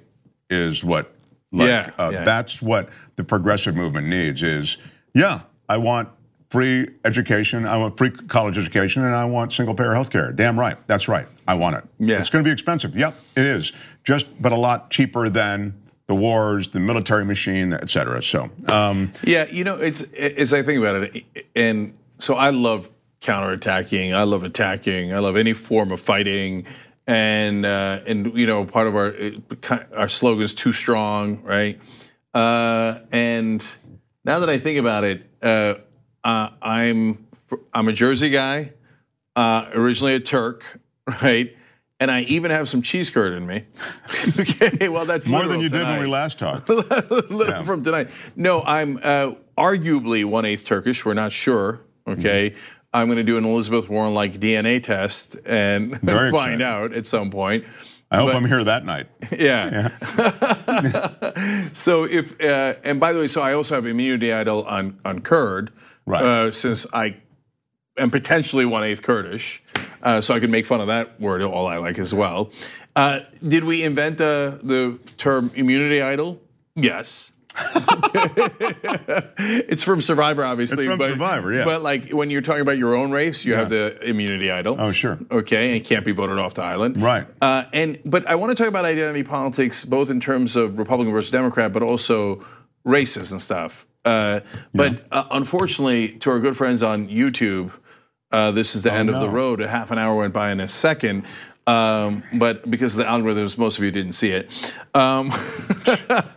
is what. Like, Yeah, uh, yeah. that's what the progressive movement needs. Is yeah, I want free education, I want free college education, and I want single payer health care. Damn right, that's right, I want it. Yeah. it's going to be expensive. Yep, it is. Just but a lot cheaper than the wars, the military machine, et cetera. So. Um, Yeah, you know, it's as I think about it, and so I love counterattacking. I love attacking. I love any form of fighting, and uh, and you know, part of our our slogan is "Too Strong," right? Uh, and now that I think about it, uh, uh, I'm I'm a Jersey guy, uh, originally a Turk, right? And I even have some cheese curd in me. okay, well that's more than you did when we last talked. little Yeah. from tonight. No, I'm uh, arguably one eighth Turkish. We're not sure. Okay, Mm-hmm. I'm going to do an Elizabeth Warren like DNA test and find out at some point. I hope But- I'm here that night. Yeah. so if uh, and by the way, so I also have immunity idol on on Kurd, Right. Uh, since I am potentially one eighth Kurdish, uh, so I can make fun of that word all I like as well. Uh, did we invent the the term immunity idol? Yes. it's from Survivor, obviously. It's from but, Survivor, yeah. But like when you're talking about your own race, you have the immunity idol. Oh, sure. Okay, and can't be voted off the island. Right. Uh, and but I want to talk about identity politics, both in terms of Republican versus Democrat, but also races and stuff. Uh, but uh, unfortunately, to our good friends on YouTube, uh, this is the end of the Oh, road. A half an hour went by in a second. Um, but because of the algorithms, most of you didn't see it. Um,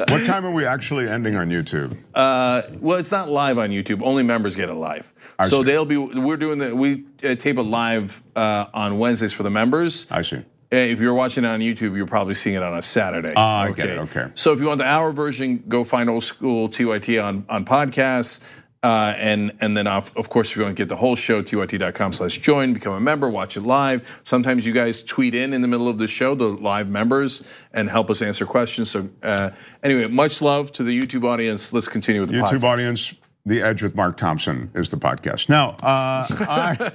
What time are we actually ending on YouTube? uh, well, it's not live on YouTube. Only members get it live. so see. they'll be. We're doing the. We uh, tape it live uh, on Wednesdays for the members. I see. Uh, If you're watching it on YouTube, you're probably seeing it on a Saturday. Ah, I get it, okay. So if you want the hour version, go find Old School TYT on on podcasts. Uh, and and then of, of course if you want to get the whole show tyt.com slash join become a member watch it live sometimes you guys tweet in in the middle of the show the live members and help us answer questions so uh, anyway much love to the youtube audience let's continue with the YouTube podcast. audience, The Edge with Mark Thompson is the podcast. Now, uh, I,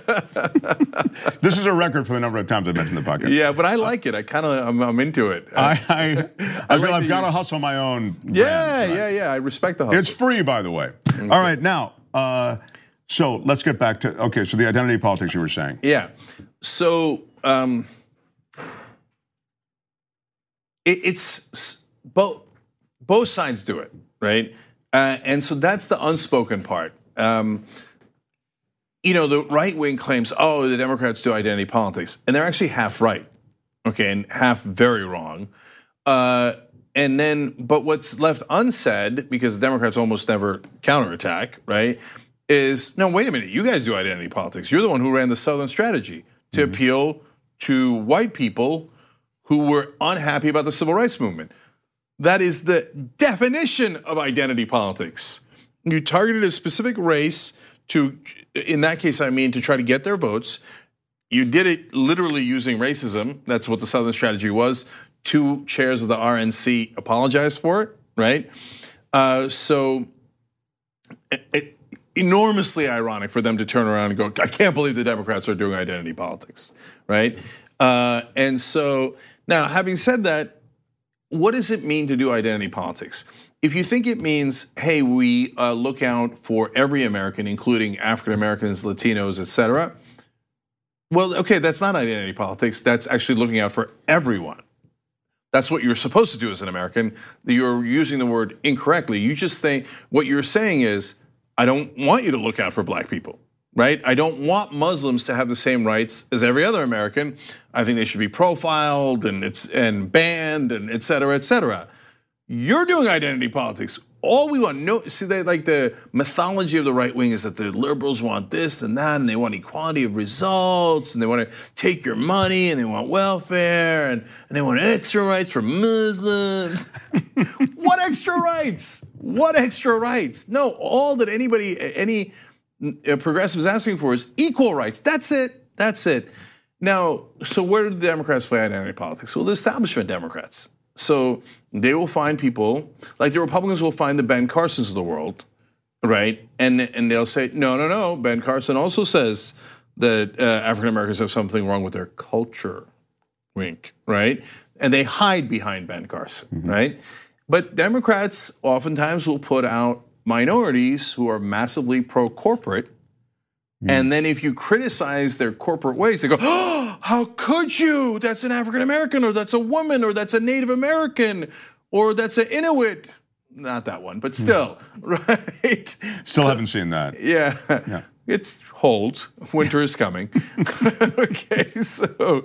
this is a record for the number of times I've mentioned the podcast. yeah but i like it i kind of I'm, I'm into it I, I, I, feel like I've got to hustle my own. yeah right? yeah yeah i respect the hustle It's free, by the way. All right, now, uh, so let's get back to okay. So the identity politics you were saying. Yeah. So um, it, it's both both sides do it, right? Uh, and so that's the unspoken part. Um, you know, the right wing claims, oh, the Democrats do identity politics, and they're actually half right, okay, and half very wrong. Uh, and then, but what's left unsaid, because the Democrats almost never counterattack, right, is no, wait a minute, you guys do identity politics. You're the one who ran the Southern strategy to appeal to white people who were unhappy about the civil rights movement. That is the definition of identity politics. You targeted a specific race to, in that case, I mean, to try to get their votes. You did it literally using racism. That's what the Southern strategy was. Two chairs of the RNC apologized for it, right? Uh, so, it, enormously ironic for them to turn around and go, I can't believe the Democrats are doing identity politics, right? Uh, and so, now, having said that, what does it mean to do identity politics? If you think it means, hey, we uh, look out for every American, including African Americans, Latinos, et cetera, well, okay, that's not identity politics. That's actually looking out for everyone. That's what you're supposed to do as an American. You're using the word incorrectly. You just think what you're saying is, I don't want you to look out for black people, right? I don't want Muslims to have the same rights as every other American. I think they should be profiled and it's and banned and et cetera, et cetera. You're doing identity politics. All we want, no, see, they like the mythology of the right wing is that the liberals want this and that, and they want equality of results, and they want to take your money, and they want welfare, and, and they want extra rights for Muslims. what extra rights? What extra rights? No, all that anybody, any uh, progressive is asking for is equal rights. That's it. That's it. Now, so where do the Democrats play identity politics? Well, the establishment Democrats. So they will find people like the Republicans will find the Ben Carsons of the world, right? And and they'll say, no, no, no. Ben Carson also says that uh, African Americans have something wrong with their culture. Wink, right? and they hide behind Ben Carson, right? But Democrats oftentimes will put out minorities who are massively pro corporate. Hmm. And then if you criticize their corporate ways, they go, oh, how could you? That's an African American, or that's a woman, or that's a Native American, or that's an Inuit. Not that one, but hmm. still, right? Still So- haven't seen that. yeah. Yeah. It's hold. Winter is coming. okay, so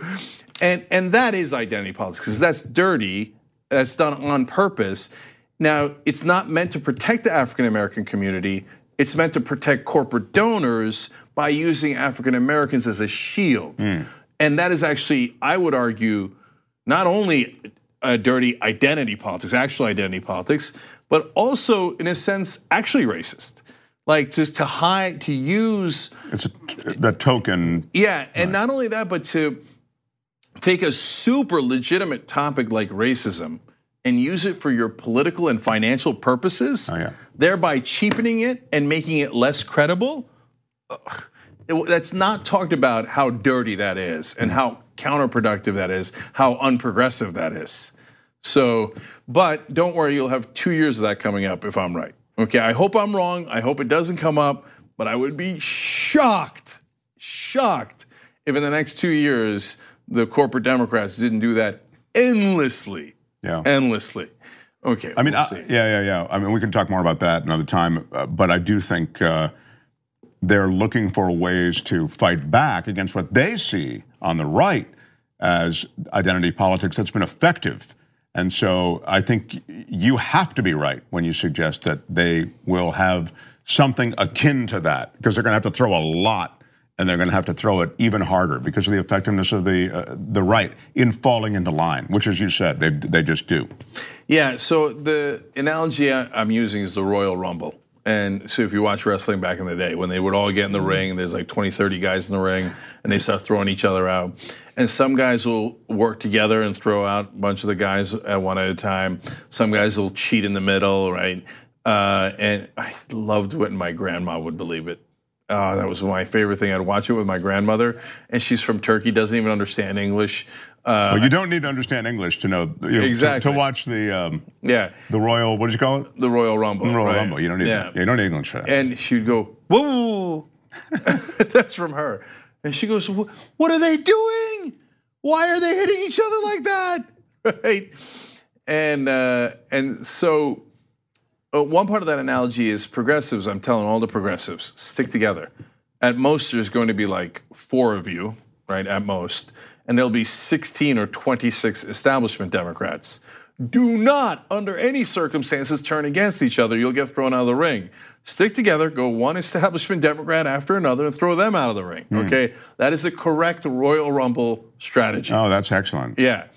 and and that is identity politics because that's dirty. That's done on purpose. Now, it's not meant to protect the African American community. It's meant to protect corporate donors by using African Americans as a shield. Hmm. And that is actually, I would argue, not only a dirty identity politics, actual identity politics, but also, in a sense, actually racist. Like just to hide, to use, It's a, the token. yeah, and not only that, but to take a super legitimate topic like racism and use it for your political and financial purposes, Oh, yeah. thereby cheapening it and making it less credible. That's not talked about how dirty that is and how counterproductive that is, how unprogressive that is. So, but don't worry, you'll have two years of that coming up if I'm right. Okay, I hope I'm wrong. I hope it doesn't come up, but I would be shocked, shocked if in the next two years the corporate Democrats didn't do that endlessly, Yeah. endlessly. Okay, I mean, we'll I, yeah, yeah, yeah. I mean, we can talk more about that another time, uh, but I do think uh, they're looking for ways to fight back against what they see on the right as identity politics that's been effective. And so I think you have to be right when you suggest that they will have something akin to that because they're going to have to throw a lot and they're going to have to throw it even harder because of the effectiveness of the uh, the right in falling into line, which, as you said, they they just do. Yeah, so the analogy I'm using is the Royal Rumble. And so if you watch wrestling back in the day, when they would all get in the ring, there's like 20, 30 guys in the ring, and they start throwing each other out. And some guys will work together and throw out a bunch of the guys at one at a time. Some guys will cheat in the middle, right? Uh, and I loved when my grandma would believe it. Oh, that was my favorite thing. I'd watch it with my grandmother, and she's from Turkey, doesn't even understand English. Uh, Well, you don't need to understand English to know you know, Exactly. to, watch the um, yeah, the Royal. What did you call it? the Royal Rumble. Royal right. Rumble. You don't need Yeah. You don't need English for that. And she'd go, whoa. That's from her. And she goes, what are they doing? Why are they hitting each other like that? Right? And uh, and so uh, Uh, one part of that analogy is progressives. I'm telling all the progressives, stick together. At most, there's going to be like four of you, right? At most, and there'll be 16 or 26 establishment Democrats. Do not, under any circumstances, turn against each other. You'll get thrown out of the ring. Stick together, go one establishment Democrat after another, and throw them out of the ring. Hmm. Okay, that is a correct Royal Rumble strategy. oh, that's excellent. Yeah.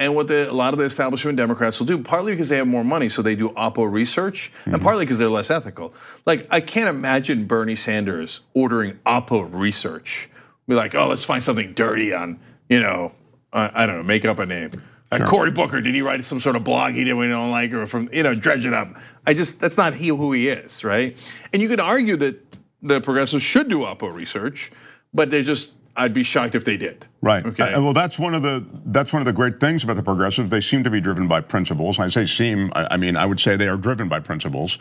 And what the, a lot of the establishment Democrats will do, partly because they have more money, so they do Oppo research, and partly because they're less ethical. Like, I can't imagine Bernie Sanders ordering Oppo research. Be like, oh, let's find something dirty on, you know, I, I don't know, make up a name. Uh, Cory Booker, did he write some sort of blog he didn't we don't like, or from, you know, dredge it up? I just, that's not he who he is, right? And you could argue that the progressives should do Oppo research, but they're just, I'd be shocked if they did. Right. Okay. Uh, well, that's one of the that's one of the great things about the progressives. They seem to be driven by principles. And I say seem. I, mean, I would say they are driven by principles,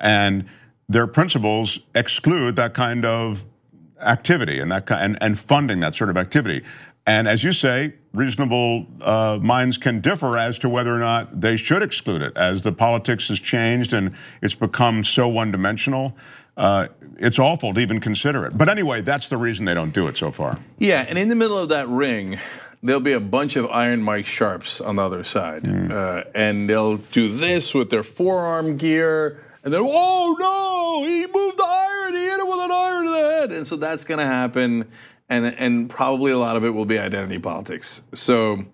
and their principles exclude that kind of activity and that ki- and and funding that sort of activity. And as you say, reasonable uh, minds can differ as to whether or not they should exclude it. As the politics has changed and it's become so one-dimensional, uh, it's awful to even consider it. But anyway, that's the reason they don't do it so far. Yeah, and in the middle of that ring, there'll be a bunch of Iron Mike Sharpes on the other side. Uh, and they'll do this with their forearm gear. And then, oh no, he moved the iron, he hit it with an iron to the head. And so that's going to happen. And, and probably a lot of it will be identity politics. So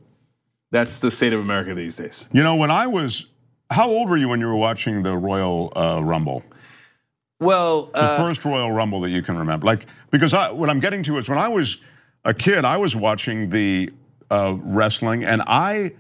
that's the state of America these days. You know, when I was, how old were you when you were watching the Royal uh, Rumble? Well, The uh, first Royal Rumble that you can remember? Like, because I, what I'm getting to is when I was a kid, I was watching the uh, wrestling and I,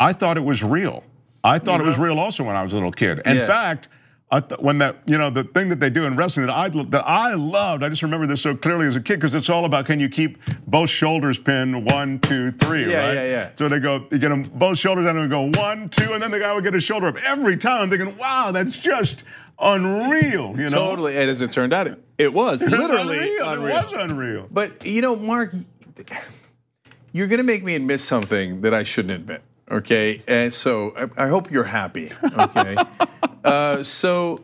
I thought it was real. I thought it was real also when I was a little kid. In Yeah. fact, I th- when that you know the thing that they do in wrestling that I that I loved. I just remember this so clearly as a kid because it's all about can you keep both shoulders pinned one two three Yeah, right? yeah, yeah. So they go you get them both shoulders down and they go one two and then the guy would get his shoulder up every time. I'm thinking wow that's just unreal. You know Totally. And as it turned out, it, it was It was literally unreal. unreal. It was unreal. But you know, Mark, you're going to make me admit something that I shouldn't admit. Okay, and so I, I hope you're happy. Okay, uh, so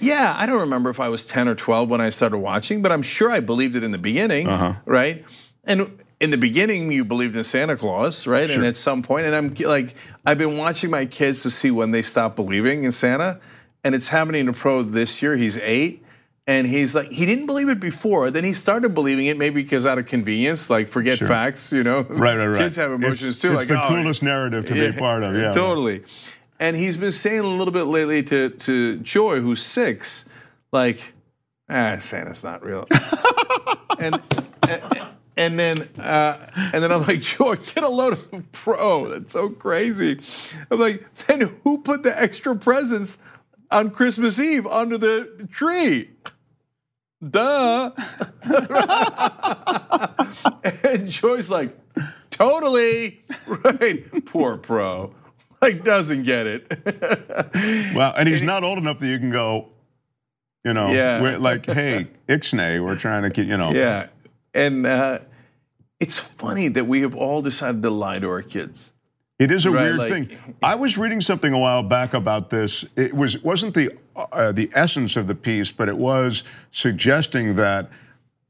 yeah, I don't remember if I was 10 or 12 when I started watching, but I'm sure I believed it in the beginning, Uh-huh. right? And in the beginning, you believed in Santa Claus, right? And at some point, and I'm like, I've been watching my kids to see when they stop believing in Santa, and it's happening to Pro this year. He's eight. And he's like, he didn't believe it before. Then he started believing it, maybe because out of convenience, like forget facts, you know. Right, right, right. Kids have emotions It's- too. It's like, the oh, coolest narrative to be a part of. Yeah, totally. And he's been saying a little bit lately to to Joy, who's six, like, ah, Santa's not real. and, and and then uh, and then I'm like, Joy, get a load of pro. That's so crazy. I'm like, then who put the extra presents on Christmas Eve under the tree? Duh. and Joy's like, totally. Right. Poor pro. Like, doesn't get it. Well, and he's not old enough that you can go, you know, Yeah. we're like, hey, Ixnay, we're trying to keep, you know. yeah. And uh, it's funny that we have all decided to lie to our kids. It is a Right, weird like- thing. I was reading something a while back about this. It was wasn't the uh, the essence of the piece, but it was suggesting that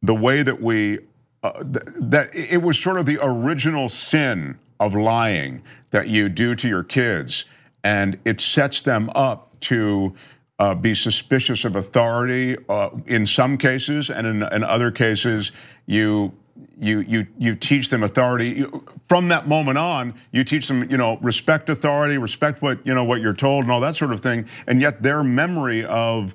the way that we uh, th- that it was sort of the original sin of lying that you do to your kids, and it sets them up to. Uh, be suspicious of authority uh, in some cases, and in, in other cases, you you you you teach them authority from that moment on. You teach them, you know, respect authority, respect what you know what you're told, and all that sort of thing. And yet, their memory of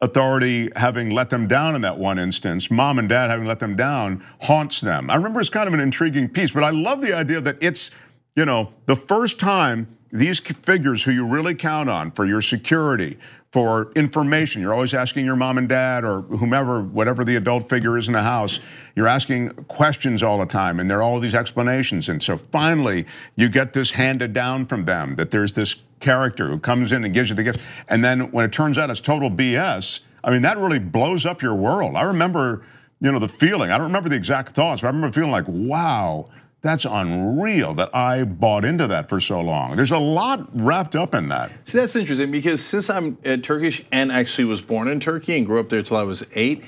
authority having let them down in that one instance, mom and dad having let them down, haunts them. I remember it's kind of an intriguing piece, but I love the idea that it's, you know, the first time these figures who you really count on for your security, for information, you're always asking your mom and dad or whomever, whatever the adult figure is in the house, you're asking questions all the time, and there are all these explanations. And so finally, you get this handed down from them that there's this character who comes in and gives you the gift. And then when it turns out it's total BS, I mean, that really blows up your world. I remember, you know, the feeling. I don't remember the exact thoughts, but I remember feeling like, wow, that's unreal that I bought into that for so long. There's a lot wrapped up in that. See, that's interesting because since I'm uh, Turkish and actually was born in Turkey and grew up there till I was eight,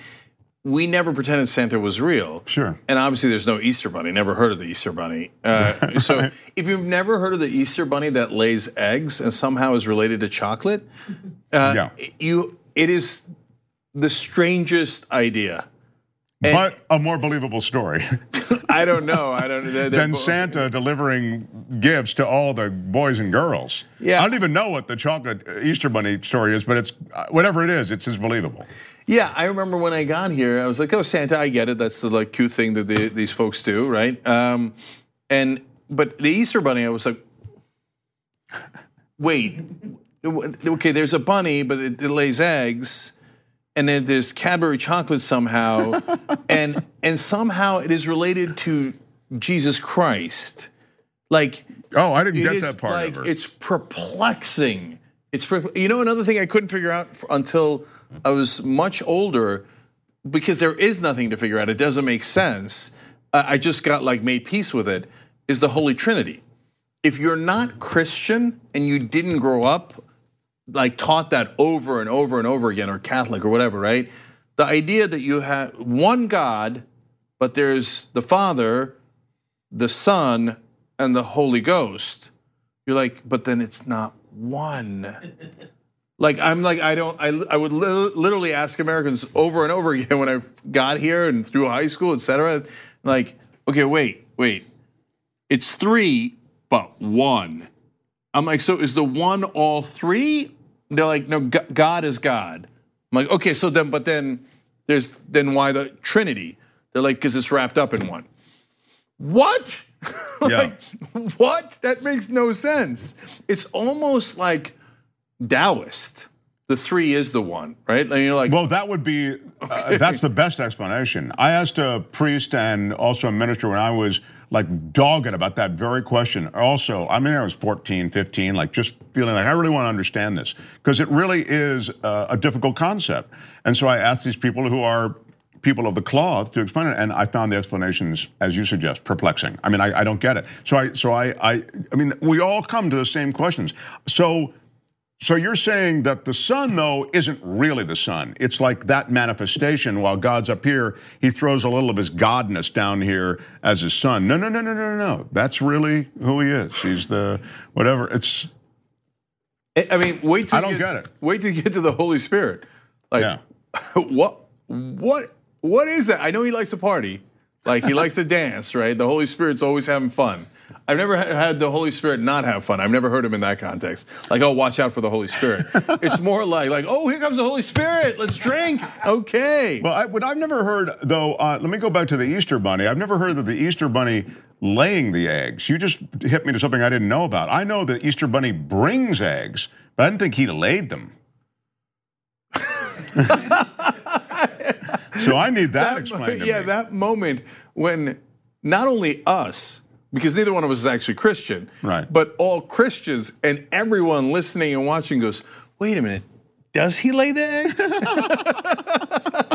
we never pretended Santa was real. Sure. And obviously, there's no Easter Bunny. Never heard of the Easter Bunny. Uh, so, if you've never heard of the Easter Bunny that lays eggs and somehow is related to chocolate, uh, Yeah. you it is the strangest idea. And- but a more believable story I don't know. I don't. they're- they're than Santa delivering gifts to all the boys and girls. Yeah. I don't even know what the chocolate Easter Bunny story is, but it's uh, whatever it is, it's as believable. Yeah, I remember when I got here, I was like, "Oh, Santa, I get it. That's the like cute thing that the, these folks do, right?" Um, and but the Easter Bunny, I was like, "Wait, okay, there's a bunny, but it, it lays eggs, and then there's Cadbury chocolate somehow, and and somehow it is related to Jesus Christ, like." Oh, I didn't get that part like of it. it's perplexing. It's you know another thing I couldn't figure out until I was much older because there is nothing to figure out. It doesn't make sense. I I just got like made peace with it. Is the Holy Trinity? If you're not Christian and you didn't grow up like taught that over and over and over again, or Catholic or whatever, right? The idea that you have one God, but there's the Father, the Son, and the Holy Ghost. You're like, but then it's not one. Like I'm like I don't I, I would li- literally ask Americans over and over again when I got here and through high school, etc. Like, okay, wait, wait, it's three, but one. I'm like, so is the one all three? They're like, no, God is God. I'm like, okay, so then, but then there's then why the Trinity? They're like, because it's wrapped up in one. What? like, what? That makes no sense. It's almost like Taoist, the three is the one, right? And you're like, Well, that would be, uh, that's the best explanation. I asked a priest and also a minister when I was like dogged about that very question. Also, I mean, I was 14, 15, like just feeling like I really want to understand this because it really is uh, a difficult concept. And so I asked these people who are people of the cloth to explain it, and I found the explanations, as you suggest, perplexing. I mean, I, I don't get it. So I, so I, I, I mean, we all come to the same questions. So so you're saying that the sun, though, isn't really the sun. It's like that manifestation. While God's up here, he throws a little of his godness down here as his son. No, no, no, no, no, no. That's really who he is. He's the whatever. It's. I mean, wait till I don't you get it. Wait till you get to the Holy Spirit. Like, Yeah. what, what, what is that? I know he likes to party, like he likes to dance, right? The Holy Spirit's always having fun. I've never had the Holy Spirit not have fun. I've never heard him in that context. Like, oh, watch out for the Holy Spirit. it's more like, like, oh, here comes the Holy Spirit. Let's drink. Okay. Well, I, what I've never heard, though, uh, let me go back to the Easter Bunny. I've never heard of the Easter Bunny laying the eggs. You just hit me to something I didn't know about. I know the Easter Bunny brings eggs, but I didn't think he laid them. so I need that, mo- explained yeah, me. that moment when not only us, because neither one of us is actually Christian, Right. But all Christians and everyone listening and watching goes, wait a minute, does he lay the eggs?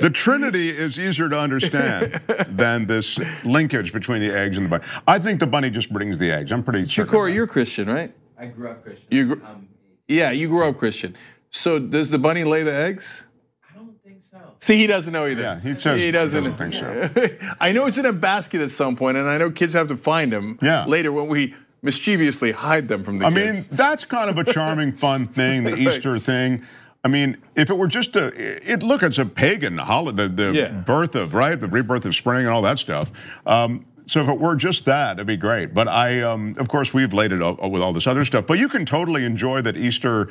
The Trinity is easier to understand than this linkage between the eggs and the bunny. I think the bunny just brings the eggs. I'm pretty sure. Corey, you're Christian, right? I grew up Christian. You gr- um, Yeah, you grew up Christian. So does the bunny lay the eggs? I don't think so. See, he doesn't know either. Yeah, he says he doesn't. doesn't think so. I know it's in a basket at some point, and I know kids have to find them Yeah. later when we mischievously hide them from the I mean, that's kind of a charming, fun thing, the Easter thing. I mean, if it were just a, it look, it's a pagan holiday, the, the Yeah. birth of right, the rebirth of spring, and all that stuff. Um, so if it were just that, it'd be great. But I, um, of course, we've laid it up with all this other stuff. But you can totally enjoy that Easter,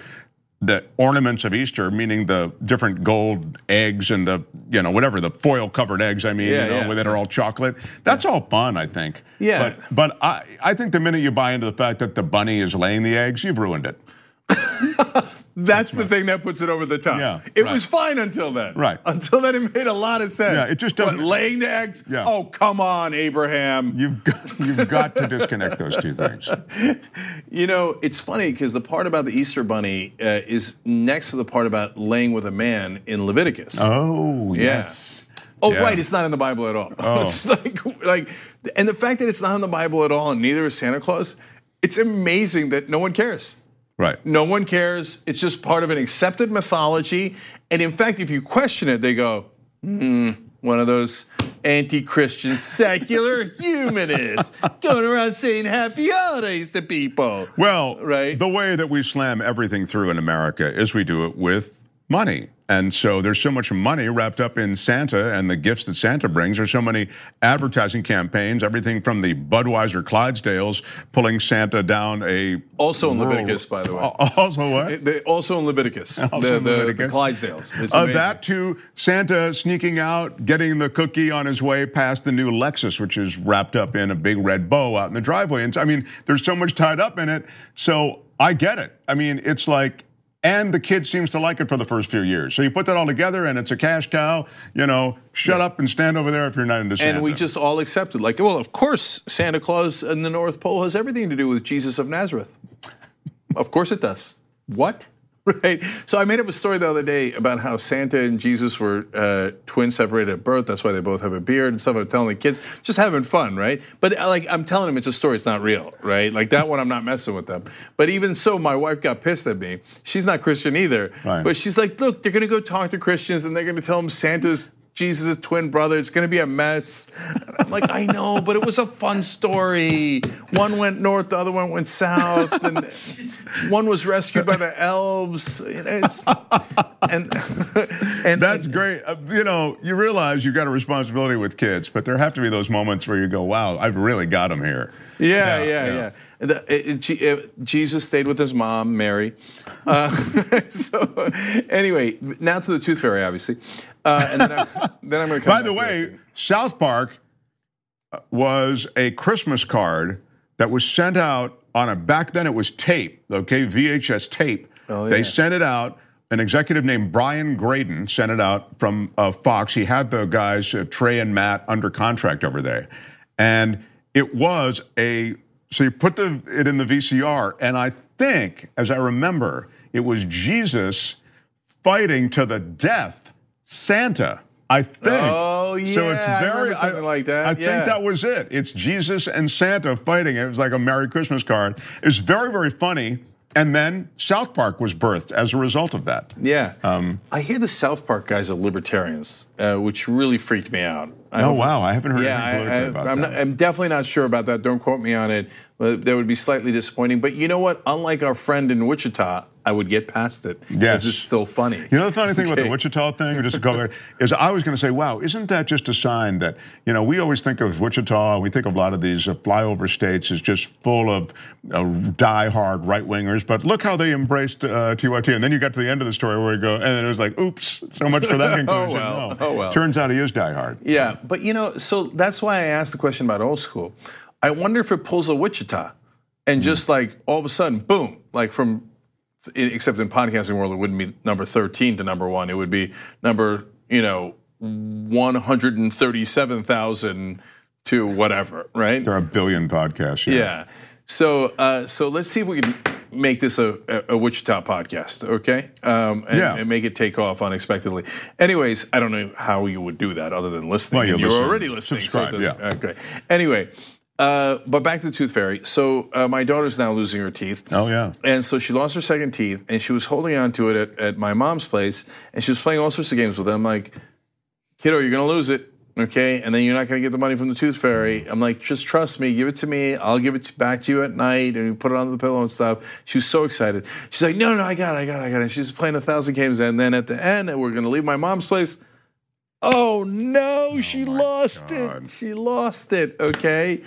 the ornaments of Easter, meaning the different gold eggs and the, you know, whatever the foil covered eggs. I mean, Yeah, you know, yeah. that are all chocolate. That's all fun, I think. Yeah. But but I, I think the minute you buy into the fact that the bunny is laying the eggs, you've ruined it. That's the thing that puts it over the top. Yeah, it right. was fine until then. Right. Until then, it made a lot of sense. Yeah, it just doesn't- laying the eggs. Yeah. Oh, come on, Abraham. You've got, you've got to disconnect those two things. You know, it's funny because the part about the Easter bunny uh, is next to the part about laying with a man in Leviticus. Oh, Yeah. yes. Oh, Yeah. right. It's not in the Bible at all. Oh. it's like, like, and the fact that it's not in the Bible at all, and neither is Santa Claus, it's amazing that no one cares. Right. No one cares. It's just part of an accepted mythology. And in fact, if you question it, they go, hmm, one of those anti-Christian secular humanists going around saying happy holidays to people. Well, Right. the way that we slam everything through in America is we do it with money. And so there's so much money wrapped up in Santa and the gifts that Santa brings. There's so many advertising campaigns, everything from the Budweiser Clydesdales pulling Santa down a. Also in Leviticus, by the way. Also, what? They- also in Leviticus, Also the, in Leviticus. the Clydesdales. Uh, that to Santa sneaking out, getting the cookie on his way past the new Lexus, which is wrapped up in a big red bow out in the driveway. And I mean, there's so much tied up in it. So I get it. I mean, it's like, and the kid seems to like it for the first few years. So you put that all together, and it's a cash cow. You know, shut up and stand over there if you're not into Santa. and we just all accepted, like, well, of course, Santa Claus in the North Pole has everything to do with Jesus of Nazareth. of course it does. What? Right. So I made up a story the other day about how Santa and Jesus were uh, twins separated at birth. That's why they both have a beard and stuff. I'm telling the kids, just having fun, right? But uh, like I'm telling them, it's a story. It's not real, right? Like that one, I'm not messing with them. But even so, my wife got pissed at me. She's not Christian either. Right. But she's like, look, they're gonna go talk to Christians and they're gonna tell them Santa's Jesus' twin brother. It's going to be a mess. And I'm like, I know, but it was a fun story. One went north, the other one went south, and one was rescued by the elves. It's, and and That's great. Uh, you know, you realize you've got a responsibility with kids, but there have to be those moments where you go, wow, I've really got them here. Yeah, Yeah, yeah, yeah. The- it- it- Je- Jesus stayed with his mom, Mary. Uh, so, anyway, now to the tooth fairy, obviously. Uh, and then, I'm going to By the way. South Park uh, was a Christmas card that was sent out on a back then it was tape, okay, VHS tape Oh, They sent it out. An executive named Brian Graden sent it out from uh, Fox. He had the guys uh, Trey and Matt under contract over there, and it was a. So you put the it in the VCR, and I think, as I remember, it was Jesus fighting to the death Santa. I think. Oh, So it's yeah, I very remember something like that, I yeah. think that was it. It's Jesus and Santa fighting. It was like a Merry Christmas card. It was very, very funny. And then South Park was birthed as a result of that. Yeah. Um, I hear the South Park guys are libertarians, uh, which really freaked me out. I Oh wow, I haven't heard Yeah, anything I, politically about am that. not, I'm definitely not sure about that. Don't quote me on it. But that would be slightly disappointing. But you know what? Unlike our friend in Wichita, I would get past it. Yes. It's still funny. You know the funny thing about Okay. the Wichita thing, or just to go there, is I was going to say, wow, isn't that just a sign that, you know, we always think of Wichita, we think of a lot of these uh, flyover states as just full of uh, die-hard right-wingers, but look how they embraced uh, TYT. And then you got to the end of the story where we go, and then it was like, oops, so much for that conclusion. oh, well. No. Oh, well. Turns out he is die-hard. Yeah, but you know, so that's why I asked the question about old school. I wonder if it pulls a Wichita and just like all of a sudden, boom, like from, except in podcasting world, it wouldn't be number 13 to number one. It would be number, you know, 137,000 to whatever, right? There are a billion podcasts. Yeah. So, uh, so let's see if we can make this a, a, Wichita podcast, okay? Um, and, Yeah. and make it take off unexpectedly. Anyways, I don't know how you would do that other than listening. Well, you and you're listen, already listening. subscribe, so it yeah. Okay. Anyway, uh, but back to the Tooth Fairy. So uh, my daughter's now losing her teeth. Oh, yeah. And so she lost her second teeth, and she was holding on to it at, at my mom's place, and she was playing all sorts of games with it. I'm like, kiddo, you're gonna lose it, okay? And then you're not gonna get the money from the tooth fairy. I'm like, just trust me, give it to me. I'll give it back to you at night, and you put it on the pillow and stuff. She was so excited. She's like, no, no, I got it, I got it, I got it. She's playing a thousand games, and then at the end, we're gonna leave my mom's place. Oh no, oh she lost God. it. She lost it. Okay,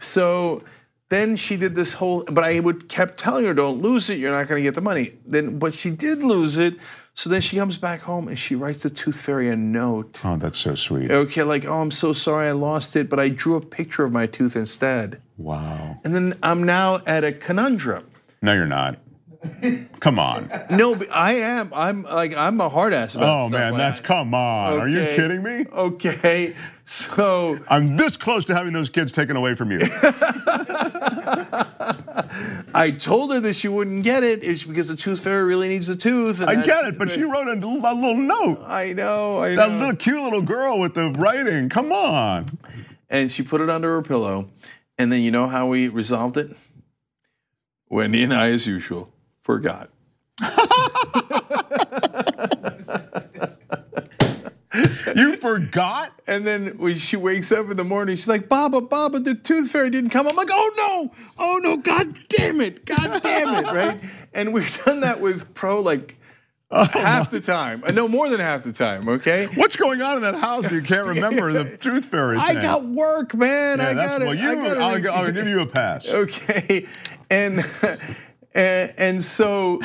so then she did this whole. But I would kept telling her, "Don't lose it. You're not going to get the money." Then, but she did lose it. So then she comes back home and she writes the tooth fairy a note. Oh, that's so sweet. Okay, like, "Oh, I'm so sorry, I lost it, but I drew a picture of my tooth instead." Wow. And then I'm now at a conundrum. No, you're not. Come on. No, but I am. I'm like I'm a hard ass about Oh, stuff man, like that's, that. come on. Are you kidding me? Okay, so I'm this close to having those kids taken away from you. I told her that she wouldn't get it. It's because the tooth fairy really needs a tooth. and I get it, but she wrote a little note. I know, I That know. little cute little girl with the writing. Come on. and she put it under her pillow. And then you know how we resolved it? Wendy and I, as usual, forgot. You forgot? And then when she wakes up in the morning, she's like, Baba, Baba, the tooth fairy didn't come. I'm like, oh no, oh no, god damn it, god damn it, right? And we've done that with Pro like half the time. Uh, No, more than half the time, okay? What's going on in that house you can't remember the tooth fairy I got work, man. yeah, I got it. well, you, I got I'll. I'll give you a pass. Okay, and and, and so,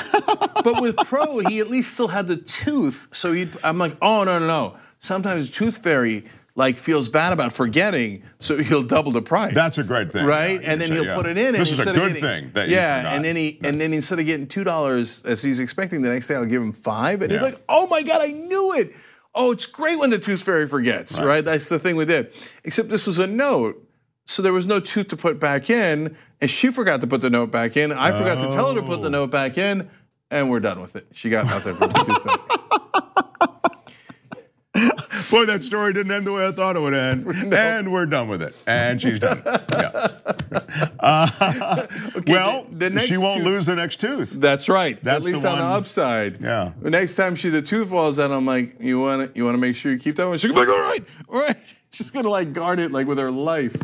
but with Pro, he at least still had the tooth. So he, I'm like, oh no no no. Sometimes Tooth Fairy like feels bad about forgetting, so he'll double the price. That's a great thing. right, Yeah, and then you he'll yeah. put it in. This and is a good getting- thing that yeah, and then he and then instead of getting two dollars as he's expecting, the next day I'll give him five, and Yeah. he's like, "Oh my god, I knew it! Oh, it's great when the tooth fairy forgets, right? That's the thing we did. Except this was a note, so there was no tooth to put back in, and she forgot to put the note back in. I forgot to tell her to put the note back in, and we're done with it. She got nothing from the tooth. Boy, that story didn't end the way I thought it would end. And we're done with it. And she's done. Yeah. Uh, well, the- the next she won't two- lose the next tooth. That's right. That's At least the on the upside. Yeah. The next time she the tooth falls out, I'm like, you want to you want to make sure you keep that one. She's like, all right, all right. She's gonna like guard it like with her life.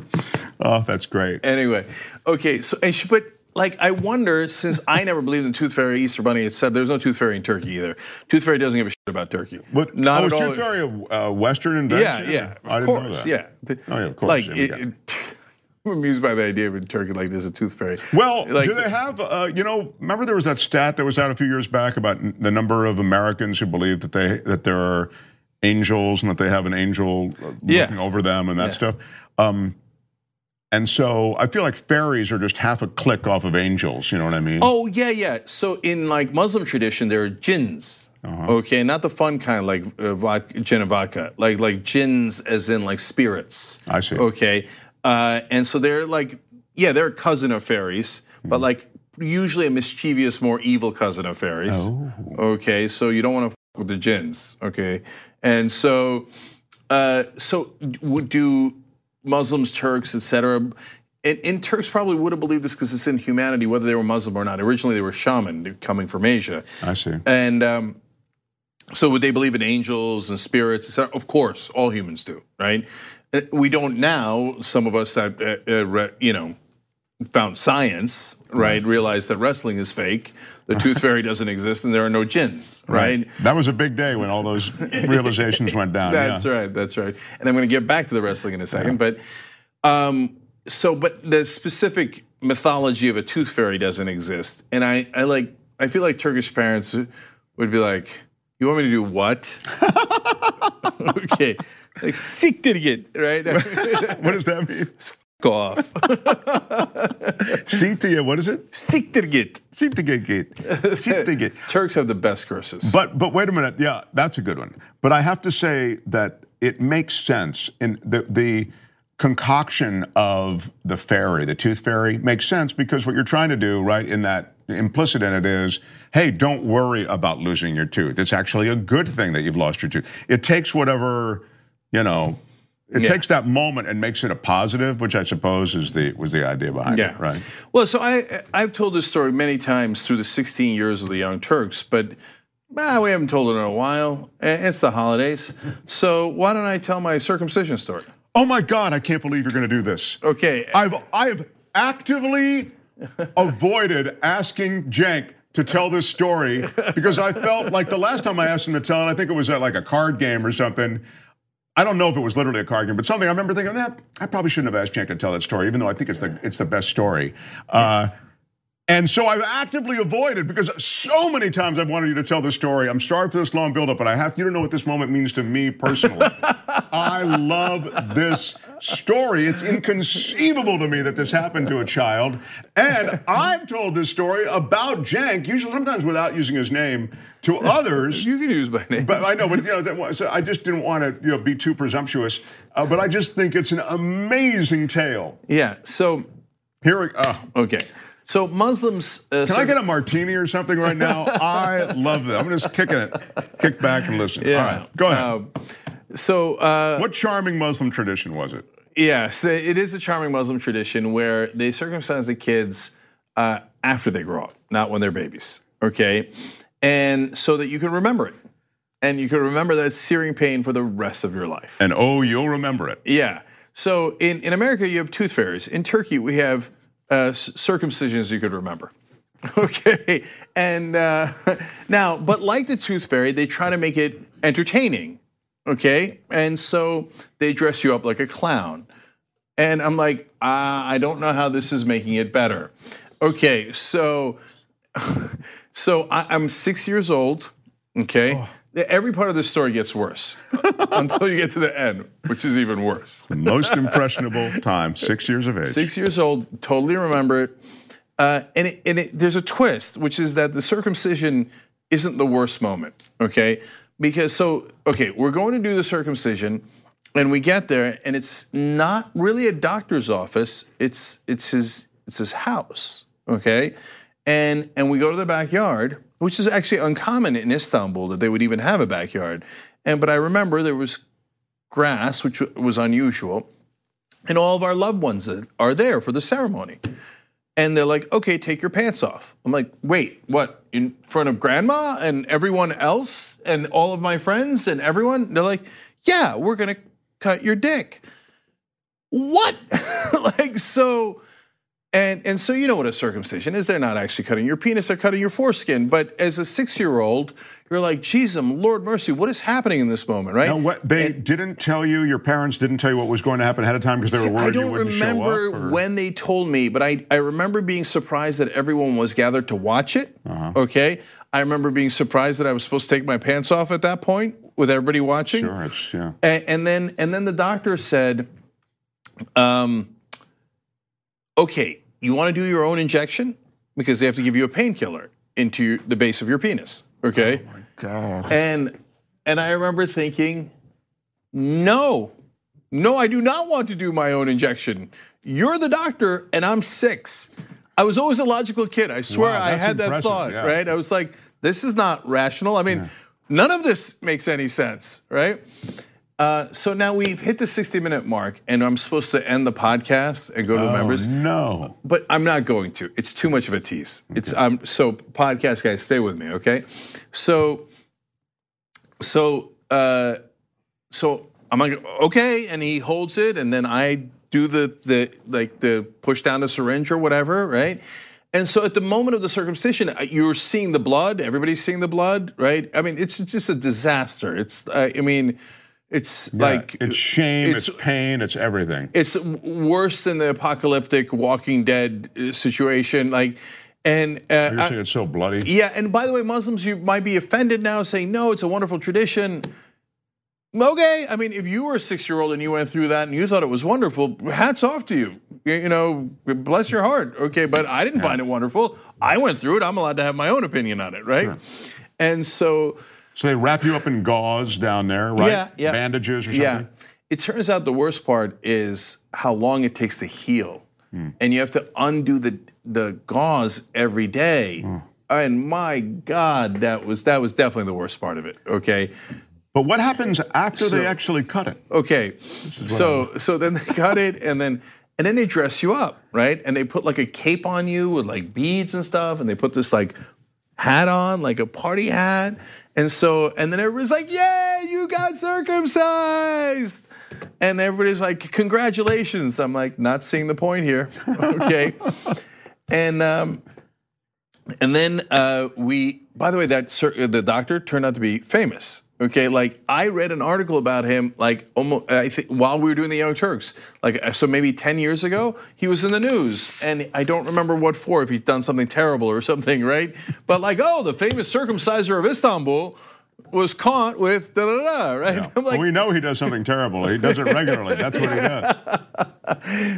Oh, that's great. Anyway, okay. So and she, but like I wonder since I never believed in Tooth Fairy, Easter Bunny. It said there's no Tooth Fairy in Turkey either. Tooth Fairy doesn't give a shit about Turkey. But not oh, at all. Tooth Fairy a uh, Western yeah, invention? yeah, I of didn't know course, that. yeah. Oh, yeah, of course, Like yeah, it, I'm amused by the idea of in Turkey like there's a Tooth Fairy. Well, like, do they have, uh, you know, remember there was that stat that was out a few years back about the number of Americans who believe that they that there are angels and that they have an angel uh, Yeah. looking over them and that Yeah. stuff. Um, And so I feel like fairies are just half a click off of angels. You know what I mean? Oh yeah, yeah. So in like Muslim tradition, there are jinns. Uh-huh. Okay, not the fun kind like uh, vodka, gin and vodka, like like jinns as in like spirits. I see. Okay, uh, and so they're like, yeah, they're a cousin of fairies, but Hmm. like usually a mischievous, more evil cousin of fairies. Oh. Okay, so you don't want to with the jinns. Okay, and so, uh, so would do Muslims, Turks, etc. And, and Turks probably would have believed this because it's in humanity, whether they were Muslim or not. Originally, they were shaman coming from Asia. I see. And um, so, would they believe in angels and spirits? et? Of course, all humans do, right? Uh, We don't now. Some of us that uh, uh, you know found science, right? Realized that wrestling is fake. The tooth fairy doesn't exist, and there are no jinns, right? That was a big day when all those realizations went down. That's yeah. right. That's right. And I'm going to get back to the wrestling in a second, but um, so but the specific mythology of a tooth fairy doesn't exist, and I I like I feel like Turkish parents would be like, "You want me to do what?" okay, like siktir git, right? What does that mean? Go off. Sintia, what is it? siktir git. Sintigate. Turks have the best curses. But but wait a minute. Yeah, that's a good one. But I have to say that it makes sense in the the concoction of the fairy, the tooth fairy, makes sense because what you're trying to do, right, in that implicit in it is, hey, don't worry about losing your tooth. It's actually a good thing that you've lost your tooth. It takes whatever, you know, it Yeah. takes that moment and makes it a positive, which I suppose is the was the idea behind Yeah. it, right? Well, so I I've told this story many times through the 16 years of the Young Turks, but ah, we haven't told it in a while. It's the holidays, so why don't I tell my circumcision story? Oh my God, I can't believe you're going to do this. Okay. I've I've actively avoided asking Cenk to tell this story because I felt like the last time I asked him to tell it, I think it was at like a card game or something. I don't know if it was literally a card game, but something I remember thinking, that I probably shouldn't have asked Cenk to tell that story, even though I think it's the it's the best story. Uh, and so I've actively avoided because so many times I've wanted you to tell this story. I'm sorry for this long buildup, but I have you don't know what this moment means to me personally. I love this story. It's inconceivable to me that this happened to a child. And I've told this story about Cenk, usually sometimes without using his name, to others. you can use my name. But I know, but you know, so I just didn't want to, you know, be too presumptuous. Uh, but I just think it's an amazing tale. yeah. So Here, we, oh, okay. So Muslims. Uh, can I get a martini or something right now? I love that. I'm just kicking it, kick back and listen. Yeah. All right, go ahead. Uh, so uh, what charming Muslim tradition was it? Yes, it is a charming Muslim tradition where they circumcise the kids uh, after they grow up, not when they're babies. Okay, and so that you can remember it, and you can remember that searing pain for the rest of your life. And oh, you'll remember it. Yeah. So in, in America, you have tooth fairies. In Turkey, we have uh, circumcisions you could remember. Okay. And uh, now, but like the tooth fairy, they try to make it entertaining. Okay. And so they dress you up like a clown. And I'm like, uh, I don't know how this is making it better. Okay. So, so I, I'm six years old. Okay. Every part of the story gets worse until you get to the end, which is even worse. Most impressionable time, six years of age. Six years old, totally remember it. Uh, and it, and it, there's a twist, which is that the circumcision isn't the worst moment, okay? Because so, okay, we're going to do the circumcision, and we get there, and it's not really a doctor's office. It's it's his it's his house, okay? And and we go to the backyard, which is actually uncommon in Istanbul that they would even have a backyard. And but I remember there was grass, which was unusual and all of our loved ones are there for the ceremony. And they're like, okay, take your pants off. I'm like, wait, what? In front of grandma and everyone else and all of my friends and everyone? They're like, yeah, we're gonna cut your dick. What? like, so, and and so you know what a circumcision is. They're not actually cutting your penis, they're cutting your foreskin. But as a six-year-old, you're like, Jesus, Lord mercy, what is happening in this moment, right? Now, what, they didn't tell you, your parents didn't tell you what was going to happen ahead of time because they were worried I you don't wouldn't remember show up? or- when they told me, but I, I remember being surprised that everyone was gathered to watch it. Uh-huh. Okay. I remember being surprised that I was supposed to take my pants off at that point with everybody watching. Sure, yeah. A- And, then and then the doctor said, um, okay, you want to do your own injection because they have to give you a painkiller into your, the base of your penis. Okay, God. and and I remember thinking, no, no, I do not want to do my own injection. You're the doctor, and I'm six. I was always a logical kid. I swear Wow, I had that thought, yeah. right? I was like, this is not rational. I mean, none of this makes any sense, right? Uh, so now we've hit the 60 minute mark, and I'm supposed to end the podcast and go to the Oh, members no. but I'm not going to. It's too much of a tease. It's um so podcast guys, stay with me, okay? So so uh so I'm like okay, and he holds it, and then I do the the like the push down the syringe or whatever, right? And so at the moment of the circumcision, you're seeing the blood. Everybody's seeing the blood, right? I mean, it's just a disaster. It's uh, I mean, it's Yeah, like it's shame, it's, it's- pain, it's everything. it's worse than the apocalyptic Walking Dead uh, situation. Like, and uh, You're I- saying it's so bloody. yeah, and by the way, Muslims, you might be offended now, saying no, it's a wonderful tradition. Okay, I mean, if you were a six-year-old and you went through that and you thought it was wonderful, hats off to you. You you know, bless your heart. Okay, but I didn't find it wonderful. I went through it. I'm allowed to have my own opinion on it, right? And so, So they wrap you up in gauze down there, right? Yeah, yeah. Bandages or something. Yeah. It turns out the worst part is how long it takes to heal. Hmm. And you have to undo the the gauze every day. Hmm. And my God, that was that was definitely the worst part of it. Okay. But what happens after they actually cut it? Okay. So so then they cut it and then and then they dress you up, right? And they put like a cape on you with like beads and stuff, and they put this like hat on, like a party hat. And so, and then everybody's like, Yay, you got circumcised. And everybody's like, Congratulations. I'm like, not seeing the point here. Okay. and um and then uh, we, by the way, that the doctor turned out to be famous. Okay, like I read an article about him, like almost I think while we were doing the Young Turks, like uh, so maybe ten years ago, he was in the news, and I don't remember what for, if he'd done something terrible or something, right? But like, oh, the famous circumciser of Istanbul was caught with da da da, right? I'm like, well, we know he does something terrible. He does it regularly. That's what he does.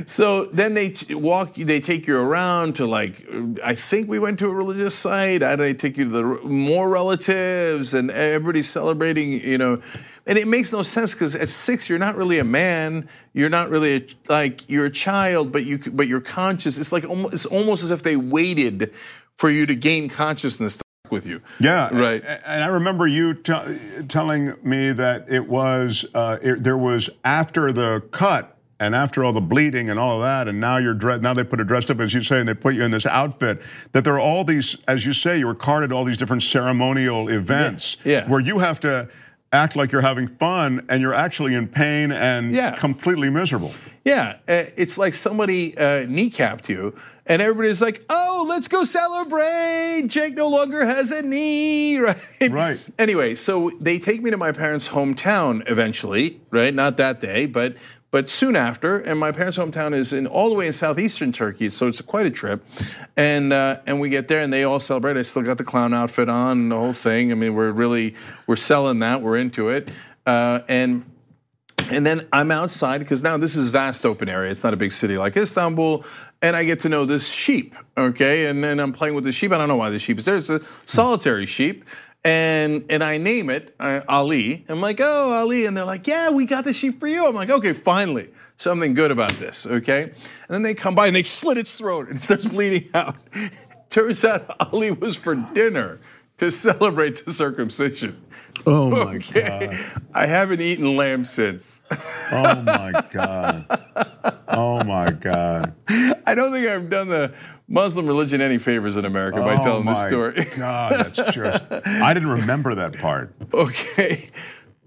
So then they walk, they take you around to like, I think we went to a religious site. I they take you to the more relatives, and everybody's celebrating, you know. And it makes no sense because at six you're not really a man. You're not really a, like you're a child, but you but you're conscious. It's like almost, it's almost as if they waited for you to gain consciousness with you. Yeah, Right. And I remember you t- telling me that it was uh, it, there was after the cut and after all the bleeding and all of that, and now you're dressed. Now they put it dressed up as you say, and they put you in this outfit. That there are all these, as you say, you were carded all these different ceremonial events Yeah. where you have to act like you're having fun and you're actually in pain and Yeah. completely miserable. Yeah, uh, it's like somebody uh, kneecapped you, and everybody's like, "Oh, let's go celebrate! Jake no longer has a knee." Right. Right. Anyway, so they take me to my parents' hometown eventually. Right, not that day, but but soon after. And my parents' hometown is in all the way in southeastern Turkey, so it's quite a trip. And uh, and we get there, and they all celebrate. I still got the clown outfit on, and the whole thing. I mean, we're really we're selling that. We're into it, uh, and. And then I'm outside because now this is vast open area. It's not a big city like Istanbul. And I get to know this sheep, okay? And then I'm playing with the sheep. I don't know why the sheep is there. It's a solitary sheep. And and I name it uh, Ali. I'm like, oh, Ali. And they're like, yeah, we got the sheep for you. I'm like, okay, finally. Something good about this, okay? And then they come by and they slit its throat and it starts bleeding out. Turns out Ali was for dinner to celebrate the circumcision. Oh my Okay. I haven't eaten lamb since. Oh my god! Oh my god! I don't think I've done the Muslim religion any favors in America by oh telling this my story. God, that's just. I didn't remember that part. okay.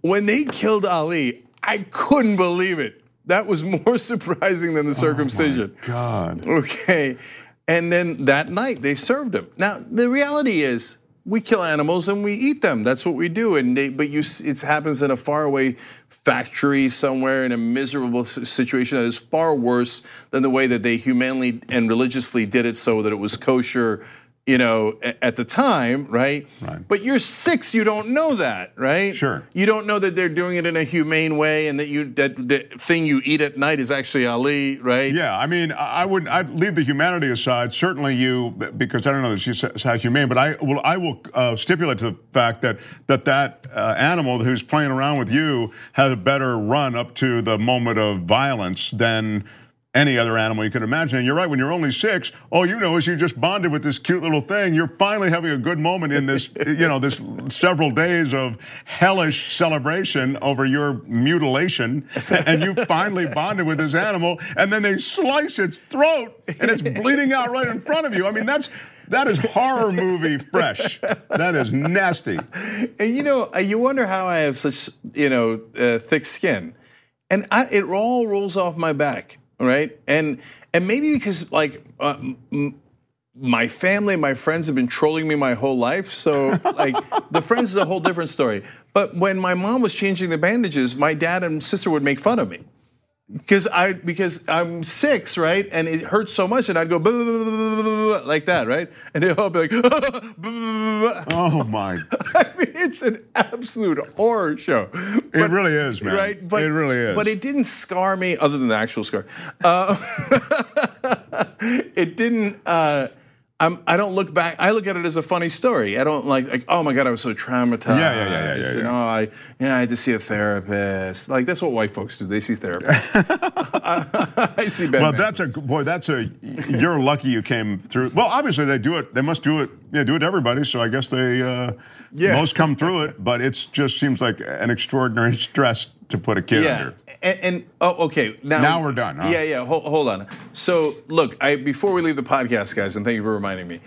When they killed Ali, I couldn't believe it. That was more surprising than the oh circumcision. God. Okay. And then that night they served him. Now the reality is we kill animals and we eat them. That's what we do. And they, but you, it happens in a faraway factory somewhere in a miserable situation that is far worse than the way that they humanely and religiously did it, so that it was kosher you know, at the time, right? Right. But you're six, you don't know that, right? Sure. You don't know that they're doing it in a humane way, and that you that the thing you eat at night is actually Ali, right? Yeah, I mean, I would I'd leave the humanity aside. Certainly, you because I don't know that she's how humane, but I will I will uh, stipulate to the fact that that that uh, animal who's playing around with you has a better run up to the moment of violence than. Any other animal you could imagine. And you're right, when you're only six, all you know is you just bonded with this cute little thing. You're finally having a good moment in this, you know, this several days of hellish celebration over your mutilation. And you finally bonded with this animal, and then they slice its throat and it's bleeding out right in front of you. I mean, that's that is horror movie fresh. That is nasty. And you know, uh, you wonder how I have such you know uh, thick skin, and I, it all rolls off my back, right? And and maybe because like uh, m- my family, my friends have been trolling me my whole life, so like the friends is a whole different story. But when my mom was changing the bandages, my dad and sister would make fun of me. Because I because I'm six, right, and it hurts so much, and I'd go like that, right, and they'll all be like. Oh my. I mean, it's an absolute horror show. It really is, man. Right? But, It really is. But it didn't scar me, other than the actual scar. Uh, it didn't. Uh, I'm, I don't look back. I look at it as a funny story. I don't like, like oh my god, I was so traumatized. Yeah, yeah, yeah, yeah, yeah, And oh, I, yeah, I had to see a therapist. Like that's what white folks do. They see therapists. I see bad Well, that's a boy. That's a. You're lucky you came through. Well, obviously they do it. They must do it. Yeah, do it to everybody. So I guess they. Uh, Yeah. Most come through it, but it just seems like an extraordinary stress to put a kid Yeah. under. And, and oh, okay. Now, Now we're done, huh? Yeah, yeah. Hold, hold on. So, look, I before we leave the podcast, guys, and thank you for reminding me.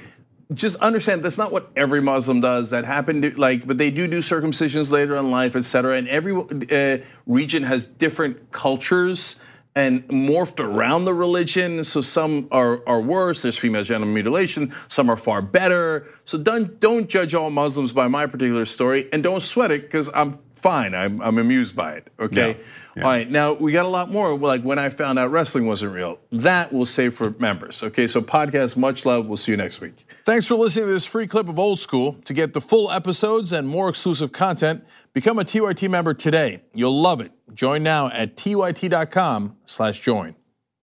Just understand that's not what every Muslim does. That happened, to, like, but they do do circumcisions later in life, etc. And every uh, region has different cultures and morphed around the religion. So some are, are worse. There's female genital mutilation. Some are far better. So don't don't judge all Muslims by my particular story, and don't sweat it because I'm fine. I'm, I'm amused by it. Okay. Yeah, yeah. All right. Now we got a lot more. Like when I found out wrestling wasn't real. That we'll save for members. Okay. So podcast. Much love. We'll see you next week. Thanks for listening to this free clip of Old School. To get the full episodes and more exclusive content, become a TYT member today. You'll love it. Join now at tyt.com/join.